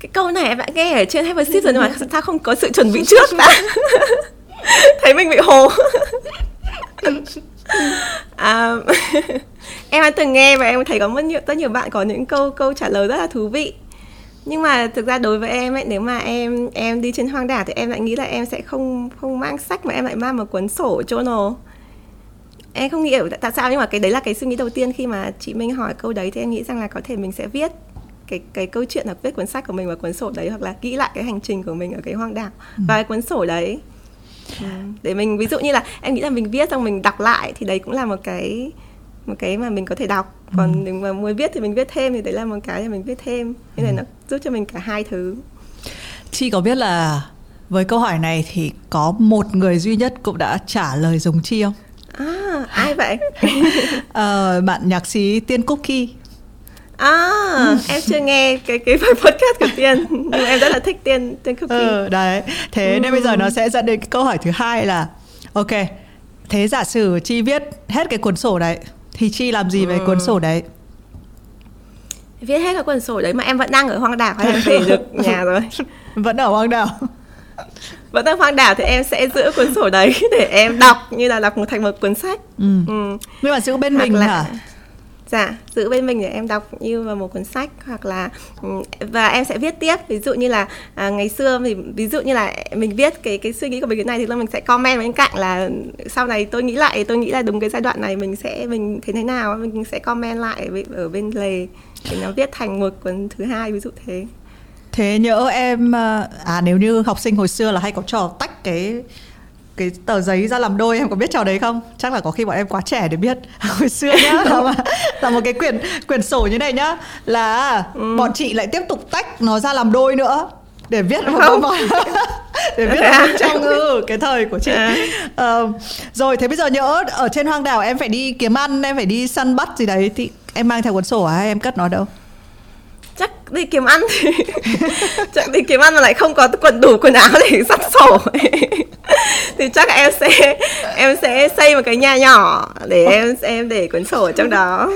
cái câu này em đã nghe ở trên Sip rồi nhưng mà sao không có sự chuẩn bị trước ta thấy mình bị hồ. À, em đã từng nghe và em thấy có rất nhiều rất nhiều bạn có những câu câu trả lời rất là thú vị. Nhưng mà thực ra đối với em ấy nếu mà em em đi trên hoang đảo thì em lại nghĩ là em sẽ không không mang sách mà em lại mang một cuốn sổ journal em không nghĩ tại sao? Nhưng mà cái đấy là cái suy nghĩ đầu tiên khi mà chị Minh hỏi câu đấy thì em nghĩ rằng là có thể mình sẽ viết cái cái câu chuyện hoặc viết cuốn sách của mình vào cuốn sổ đấy hoặc là nghĩ lại cái hành trình của mình ở cái hoang đảo ừ. và cái cuốn sổ đấy ừ. để mình ví dụ như là em nghĩ là mình viết xong mình đọc lại thì đấy cũng là một cái một cái mà mình có thể đọc còn ừ. nếu mà muốn viết thì mình viết thêm thì đấy là một cái mà mình viết thêm thế này ừ. nó giúp cho mình cả hai thứ chị có biết là với câu hỏi này thì có một người duy nhất cũng đã trả lời giống chi không à ai vậy ờ, bạn nhạc sĩ tiên cookie À, em chưa nghe cái cái bài podcast của Tiên nhưng em rất là thích Tiên Tiên Cookie. Ừ, đấy. Thế ừ. nên bây giờ nó sẽ dẫn đến cái câu hỏi thứ hai là ok, thế giả sử Chi viết hết cái cuốn sổ đấy thì Chi làm gì ừ. về cuốn sổ đấy? Viết hết cái cuốn sổ đấy mà em vẫn đang ở hoang đảo hay em về được nhà rồi? vẫn ở hoang đảo. vẫn đang hoang đảo thì em sẽ giữ cuốn sổ đấy để em đọc như là đọc một thành một cuốn sách. Ừ. ừ. Nhưng mà giữ bên Hoặc mình là... hả? Dạ giữ bên mình để em đọc như vào một cuốn sách hoặc là ừ, và em sẽ viết tiếp. Ví dụ như là à, ngày xưa thì ví dụ như là mình viết cái cái suy nghĩ của mình cái này thì là mình sẽ comment bên cạnh là sau này tôi nghĩ lại tôi nghĩ là đúng cái giai đoạn này mình sẽ mình thế thế nào mình sẽ comment lại ở bên lề để nó viết thành một cuốn thứ hai ví dụ thế. Thế nhớ em à, à nếu như học sinh hồi xưa là hay có trò tách cái cái tờ giấy ra làm đôi em có biết trò đấy không chắc là có khi bọn em quá trẻ để biết hồi xưa nhá là, là một cái quyển quyển sổ như này nhá là ừ. bọn chị lại tiếp tục tách nó ra làm đôi nữa để viết không? vào để viết ở bên trong ừ, cái thời của chị à. uh, rồi thế bây giờ nhỡ ở trên hoang đảo em phải đi kiếm ăn em phải đi săn bắt gì đấy thì em mang theo cuốn sổ à hay em cất nó đâu chắc đi kiếm ăn thì chắc đi kiếm ăn mà lại không có quần đủ quần áo để sắp sổ. Thì chắc em sẽ em sẽ xây một cái nhà nhỏ để em em để cuốn sổ ở trong đó.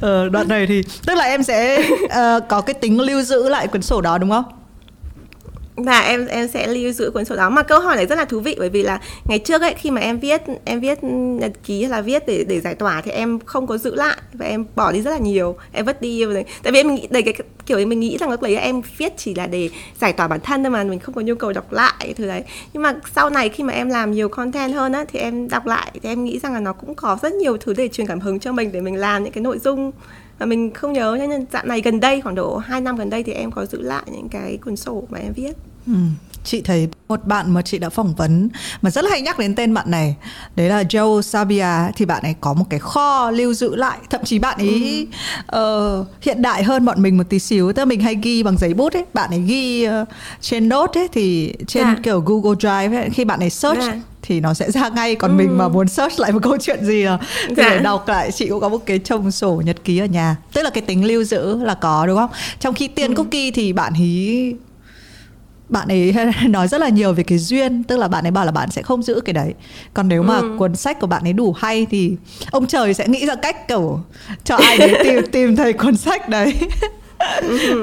Ờ, đoạn này thì tức là em sẽ uh, có cái tính lưu giữ lại cuốn sổ đó đúng không? Và em em sẽ lưu giữ cuốn sổ đó. Mà câu hỏi này rất là thú vị, bởi vì là ngày trước ấy, khi mà em viết em viết nhật ký hay là viết để để giải tỏa thì em không có giữ lại và em bỏ đi rất là nhiều, em vứt đi tại vì em nghĩ đầy cái kiểu mình nghĩ rằng lúc đấy em viết chỉ là để giải tỏa bản thân thôi mà, mình không có nhu cầu đọc lại thứ đấy. Nhưng mà sau này khi mà em làm nhiều content hơn á, thì em đọc lại thì em nghĩ rằng là nó cũng có rất nhiều thứ để truyền cảm hứng cho mình, để mình làm những cái nội dung mà mình không nhớ nên dạo này gần đây, khoảng độ 2 năm gần đây thì em có giữ lại những cái cuốn sổ mà em viết ừ chị thấy một bạn mà chị đã phỏng vấn mà rất là hay nhắc đến tên bạn này đấy là Joe Sabia thì bạn ấy có một cái kho lưu giữ lại thậm chí bạn ấy ừ. uh, hiện đại hơn bọn mình một tí xíu tức là mình hay ghi bằng giấy bút ấy bạn ấy ghi uh, trên note ấy thì trên. Dạ. kiểu Google Drive ấy, khi bạn ấy search dạ thì nó sẽ ra ngay còn ừ. mình mà muốn search lại một câu chuyện gì là thì dạ. để đọc lại chị cũng có một cái chồng sổ nhật ký ở nhà tức là cái tính lưu giữ là có đúng không trong khi tiên ừ. cookie thì bạn ý bạn ấy nói rất là nhiều về cái duyên tức là bạn ấy bảo là bạn sẽ không giữ cái đấy còn nếu mà ừ. cuốn sách của bạn ấy đủ hay thì ông trời sẽ nghĩ ra cách kiểu cho ai đấy tìm tìm thấy cuốn sách đấy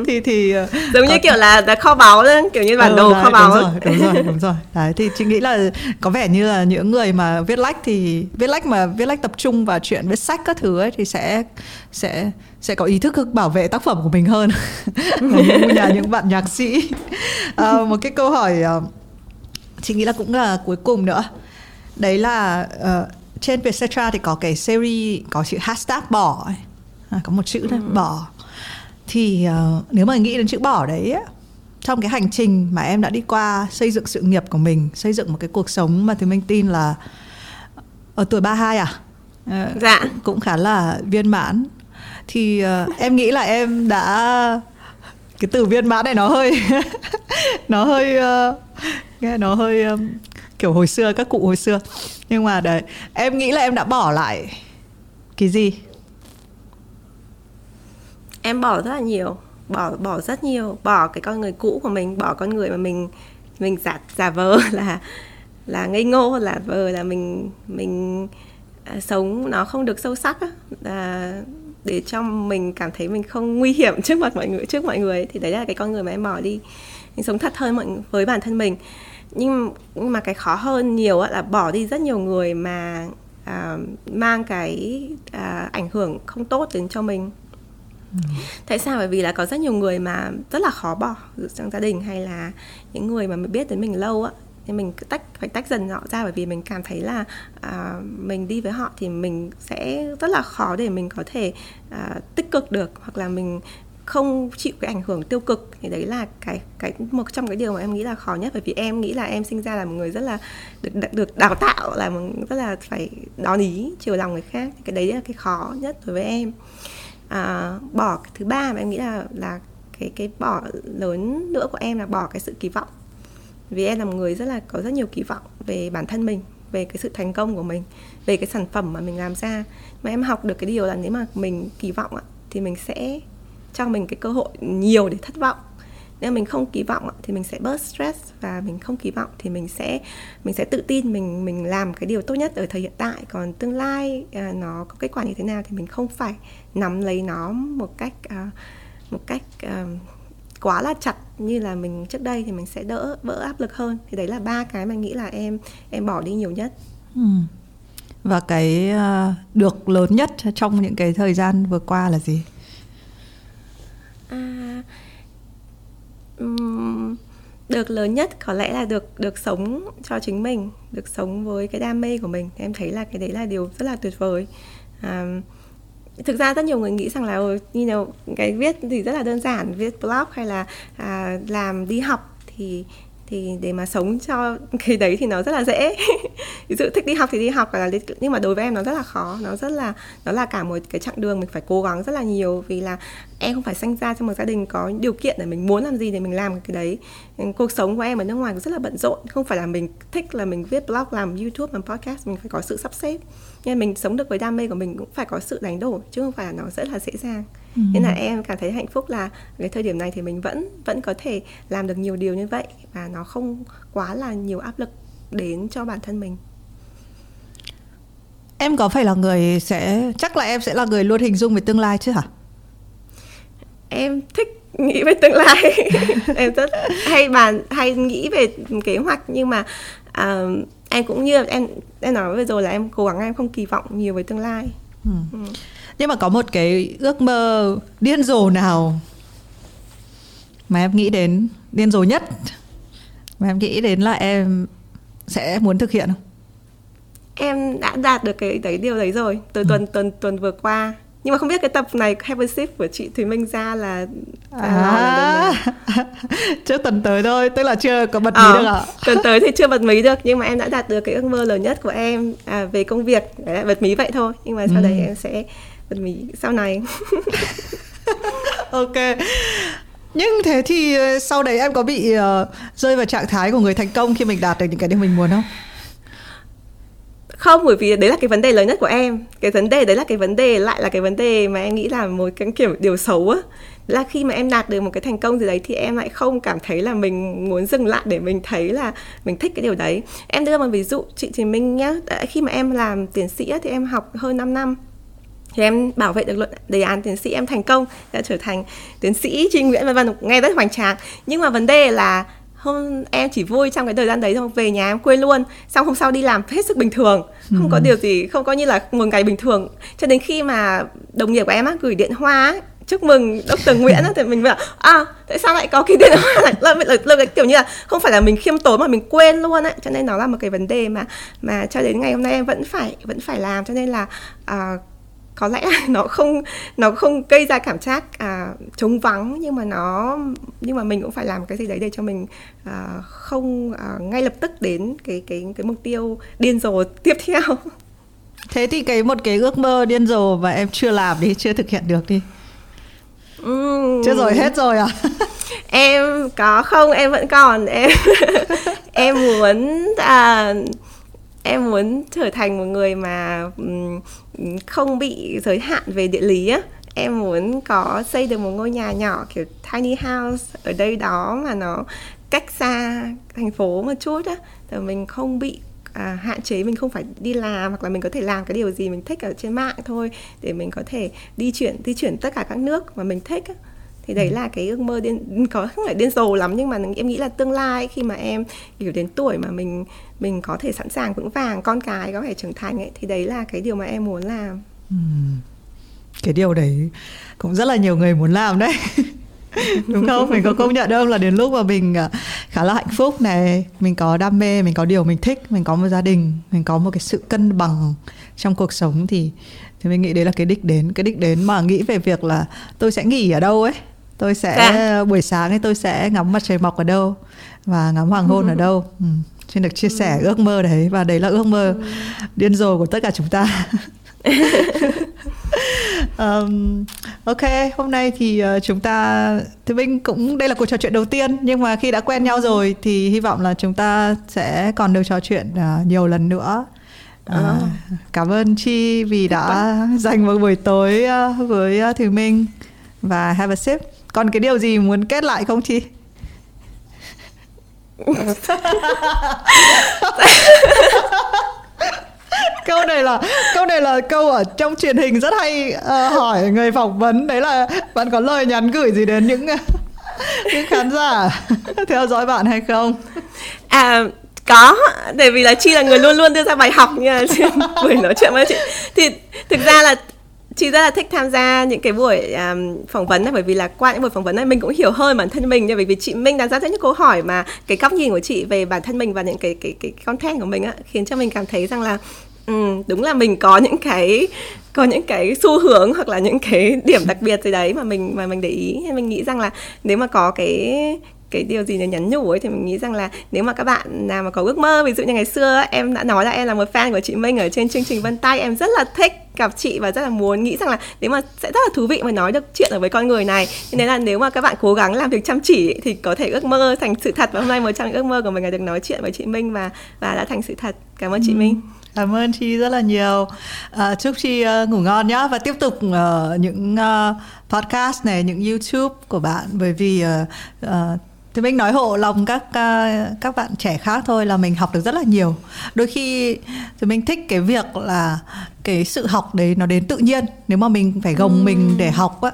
thì thì ờ, giống như kiểu là, là kho báu đấy, kiểu như bản ừ, đồ đấy, kho báu đúng rồi đúng rồi đúng rồi. Đấy thì chị nghĩ là có vẻ như là những người mà viết lách thì viết lách mà viết lách tập trung vào chuyện viết sách các thứ ấy thì sẽ sẽ sẽ có ý thức bảo vệ tác phẩm của mình hơn. Như nhà những bạn nhạc sĩ. À, một cái câu hỏi chị nghĩ là cũng là cuối cùng nữa. Đấy là uh, trên Vietcetera thì có cái series có chữ hashtag bỏ ấy. À, có một chữ đó ừ. bỏ thì uh, nếu mà nghĩ đến chữ bỏ đấy trong cái hành trình mà em đã đi qua xây dựng sự nghiệp của mình xây dựng một cái cuộc sống mà thì mình tin là ở tuổi 32 à? Uh, dạ. cũng khá là viên mãn. Thì uh, em nghĩ là em đã cái từ viên mãn này nó hơi nó hơi uh, nghe nó hơi um, kiểu hồi xưa các cụ hồi xưa. Nhưng mà đấy em nghĩ là em đã bỏ lại cái gì em bỏ rất là nhiều bỏ bỏ rất nhiều bỏ cái con người cũ của mình bỏ con người mà mình mình giả giả vờ là là ngây ngô là vờ là mình mình à, sống nó không được sâu sắc á. À, để cho mình cảm thấy mình không nguy hiểm trước mặt mọi người trước mọi người thì đấy là cái con người mà em bỏ đi. Mình sống thật hơn mọi với bản thân mình. Nhưng mà cái khó hơn nhiều là bỏ đi rất nhiều người mà à, mang cái à, ảnh hưởng không tốt đến cho mình tại sao? Bởi vì là có rất nhiều người mà rất là khó bỏ trong gia đình hay là những người mà mình biết đến mình lâu á. Thì mình tách phải tách dần họ ra bởi vì mình cảm thấy là à, mình đi với họ thì mình sẽ rất là khó để mình có thể à, tích cực được hoặc là mình không chịu cái ảnh hưởng tiêu cực. Thì đấy là cái cái một trong cái điều mà em nghĩ là khó nhất. Bởi vì em nghĩ là em sinh ra là một người rất là được được đào tạo là một rất là phải đón ý chiều lòng người khác. Cái đấy là cái khó nhất đối với em à, bỏ cái thứ ba mà em nghĩ là là cái cái bỏ lớn nữa của em là bỏ cái sự kỳ vọng. Vì em là một người rất là có rất nhiều kỳ vọng về bản thân mình về cái sự thành công của mình về cái sản phẩm mà mình làm ra. Mà em học được cái điều là nếu mà mình kỳ vọng thì mình sẽ cho mình cái cơ hội nhiều để thất vọng nếu mình không kỳ vọng thì mình sẽ bớt stress và mình không kỳ vọng thì mình sẽ mình sẽ tự tin mình mình làm cái điều tốt nhất ở thời hiện tại. Còn tương lai ờ, nó có kết quả như thế nào thì mình không phải nắm lấy nó một cách ờ, một cách ờ, quá là chặt như là mình trước đây thì mình sẽ đỡ vỡ áp lực hơn. Thì đấy là ba cái mà nghĩ là em em bỏ đi nhiều nhất. Ừ. và cái được lớn nhất trong những cái thời gian vừa qua là gì à, được lớn nhất có lẽ là được được sống cho chính mình được sống với cái đam mê của mình. Em thấy là cái đấy là điều rất là tuyệt vời. À, thực ra rất nhiều người nghĩ rằng là ừ, như nào cái viết thì rất là đơn giản viết blog hay là à, làm đi học thì thì để mà sống cho cái đấy thì nó rất là dễ. Ví dụ thích đi học thì đi học là nhưng mà đối với em nó rất là khó. Nó rất là nó là cả một cái chặng đường mình phải cố gắng rất là nhiều, vì là em không phải sinh ra trong một gia đình có điều kiện để mình muốn làm gì thì mình làm cái đấy. Ừ, cuộc sống của em ở nước ngoài cũng rất là bận rộn. Không phải là mình thích là mình viết blog, làm youtube, làm podcast, mình phải có sự sắp xếp. Nên mình sống được với đam mê của mình cũng phải có sự đánh đổi, chứ không phải là nó rất là dễ dàng ừ. nên là em cảm thấy hạnh phúc là cái thời điểm này thì mình vẫn vẫn có thể làm được nhiều điều như vậy và nó không quá là nhiều áp lực đến cho bản thân mình em có phải là người sẽ chắc là em sẽ là người luôn hình dung về tương lai chứ hả em thích nghĩ về tương lai em rất hay bàn hay nghĩ về kế hoạch nhưng mà uh, em cũng như em em nói vừa rồi là em cố gắng em không kỳ vọng nhiều về tương lai ừ. Ừ. nhưng mà có một cái ước mơ điên rồ nào mà em nghĩ đến điên rồ nhất mà em nghĩ đến là em sẽ muốn thực hiện không? Em đã đạt được cái đấy điều đấy rồi từ ừ. tuần tuần tuần vừa qua. Nhưng mà không biết cái tập này Heaven Shift của chị Thùy Minh ra là, à, trước tuần tới thôi tức là chưa có bật mí ờ, được ạ. tuần tới thì chưa bật mí được nhưng mà em đã đạt được cái ước mơ lớn nhất của em à, về công việc. Đấy, bật mí vậy thôi nhưng mà sau ừ. đấy em sẽ bật mí sau này. Ok. Nhưng thế thì ờ, sau đấy em có bị uh, rơi vào trạng thái của người thành công khi mình đạt được những cái điều mình muốn không? Không bởi vì đấy là cái vấn đề lớn nhất của em. Cái vấn đề đấy là cái vấn đề lại là cái vấn đề mà em nghĩ là một cái kiểu điều xấu á. Là khi mà em đạt được một cái thành công gì đấy thì em lại không cảm thấy là mình muốn dừng lại để mình thấy là mình thích cái điều đấy. Em đưa một ví dụ chị Trì Minh nhá. Khi mà em làm tiến sĩ thì em học hơn 5 năm thì em bảo vệ được luận đề án tiến sĩ em thành công đã trở thành tiến sĩ Trinh Nguyễn vân vân nghe rất hoành tráng. Nhưng mà vấn đề là hôm em chỉ vui trong cái thời gian đấy xong về nhà em quên luôn xong hôm sau đi làm hết sức bình thường. Không có ừ. điều gì không có như là một ngày bình thường. Cho đến khi mà đồng nghiệp của em á gửi điện hoa ấy, chúc mừng Dr. Nguyễn thì mình bảo à tại sao lại có cái điện hoa này? Là, là, là, là kiểu như là không phải là mình khiêm tốn mà mình quên luôn ấy cho nên nó là một cái vấn đề mà mà cho đến ngày hôm nay em vẫn phải vẫn phải làm. Cho nên là uh, có lẽ nó không nó không gây ra cảm giác à, trống vắng nhưng mà nó nhưng mà mình cũng phải làm cái gì đấy để cho mình à, không à, ngay lập tức đến cái cái cái mục tiêu điên rồ tiếp theo. Thế thì cái một cái ước mơ điên rồ mà em chưa làm đi chưa thực hiện được đi. Uhm. chưa rồi hết rồi à? Em có không? Em vẫn còn. Em em muốn à, em muốn trở thành một người mà không bị giới hạn về địa lý á. Em muốn có xây được một ngôi nhà nhỏ kiểu tiny house ở đây đó mà nó cách xa thành phố một chút á. Thì mình không bị à, hạn chế mình không phải đi làm hoặc là mình có thể làm cái điều gì mình thích ở trên mạng thôi để mình có thể đi chuyển di chuyển tất cả các nước mà mình thích á thì đấy ừ. là cái ước mơ điên có không phải điên rồ lắm nhưng mà em nghĩ là tương lai khi mà em kiểu đến tuổi mà mình mình có thể sẵn sàng vững vàng con cái có thể trưởng thành ấy thì đấy là cái điều mà em muốn làm. Ừ. cái điều đấy cũng rất là nhiều người muốn làm đấy. Đúng không? Mình có công nhận không là đến lúc mà mình à, khá là hạnh phúc này mình có đam mê mình có điều mình thích mình có một gia đình mình có một cái sự cân bằng trong cuộc sống thì thì mình nghĩ đấy là cái đích đến. Cái đích đến mà nghĩ về việc là tôi sẽ nghỉ ở đâu ấy tôi sẽ dạ. buổi sáng ấy tôi sẽ ngắm mặt trời mọc ở đâu và ngắm hoàng hôn ở đâu ừ. xin được chia sẻ ừ. ước mơ đấy và đấy là ước mơ ừ. điên rồ của tất cả chúng ta um, ok hôm nay thì uh, chúng ta thì mình cũng đây là cuộc trò chuyện đầu tiên nhưng mà khi đã quen nhau rồi thì hy vọng là chúng ta sẽ còn được trò chuyện uh, nhiều lần nữa À, cảm ơn Chi vì đã dành một buổi tối uh, với uh, Thùy Minh và Have a Sip còn cái điều gì muốn kết lại không chị? Câu này là câu này là câu ở trong truyền hình rất hay uh, hỏi người phỏng vấn. Đấy là bạn có lời nhắn gửi gì đến những những khán giả theo dõi bạn hay không? À có tại vì là chi là người luôn luôn đưa ra bài học nha. Buổi nói chuyện với chị. Thì thực ra là chị rất là thích tham gia những cái buổi um, phỏng vấn này bởi vì là qua những buổi phỏng vấn này mình cũng hiểu hơn bản thân mình bởi vì chị Minh đặt ra rất những câu hỏi mà cái góc nhìn của chị về bản thân mình và những cái cái cái content của mình á khiến cho mình cảm thấy rằng là um, đúng là mình có những cái có những cái xu hướng hoặc là những cái điểm đặc biệt gì đấy mà mình mà mình để ý. Mình nghĩ rằng là nếu mà có cái cái điều gì để nhắn nhủ ấy thì mình nghĩ rằng là nếu mà các bạn nào mà có ước mơ ví dụ như ngày xưa em đã nói là em là một fan của chị Minh ở trên chương trình Vân Tay em rất là thích gặp chị và rất là muốn nghĩ rằng là nếu mà sẽ rất là thú vị mà nói được chuyện ở với con người này. Nên là nếu mà các bạn cố gắng làm việc chăm chỉ thì có thể ước mơ thành sự thật. Và hôm nay một trong những ước mơ của mình là được nói chuyện với chị Minh và và đã thành sự thật. Cảm ơn chị ừ. Minh. cảm ơn chị rất là nhiều. À, chúc chị uh, ngủ ngon nhá và tiếp tục uh, những uh, podcast này những youtube của bạn. Bởi vì uh, uh, thì mình nói hộ lòng các uh, các bạn trẻ khác thôi là mình học được rất là nhiều đôi khi thì mình thích cái việc là cái sự học đấy nó đến tự nhiên nếu mà mình phải gồng ừ. mình để học á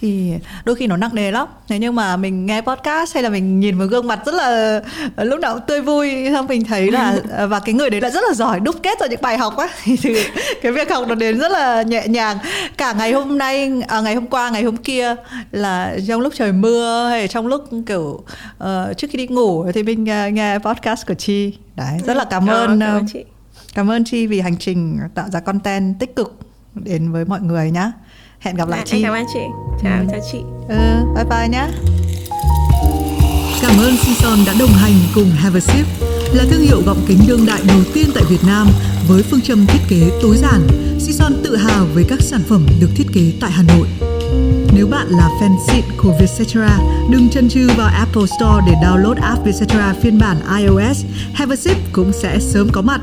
thì đôi khi nó nặng nề lắm. Thế nhưng mà mình nghe podcast hay là mình nhìn vào gương mặt rất là lúc nào cũng tươi vui xong mình thấy là và cái người đấy lại rất là giỏi đúc kết ra những bài học á. Thì cái việc học nó đến rất là nhẹ nhàng. Cả ngày hôm nay à, ngày hôm qua ngày hôm kia là trong lúc trời mưa hay trong lúc kiểu uh, trước khi đi ngủ thì mình uh, nghe podcast của chi. Đấy rất là cảm ơn cảm ơn, chị. cảm ơn chi vì hành trình tạo ra content tích cực đến với mọi người nhá hẹn gặp lại chị cảm ơn chị chào ừ. chào chị ừ, bye bye nhá cảm ơn Sison đã đồng hành cùng Have a Sip là thương hiệu gọng kính đương đại đầu tiên tại Việt Nam với phương châm thiết kế tối giản. Sison tự hào với các sản phẩm được thiết kế tại Hà Nội. Nếu bạn là fan xịn của Vietcetera, đừng chân chừ vào Apple Store để download app Vietcetera phiên bản iOS. Have a Sip cũng sẽ sớm có mặt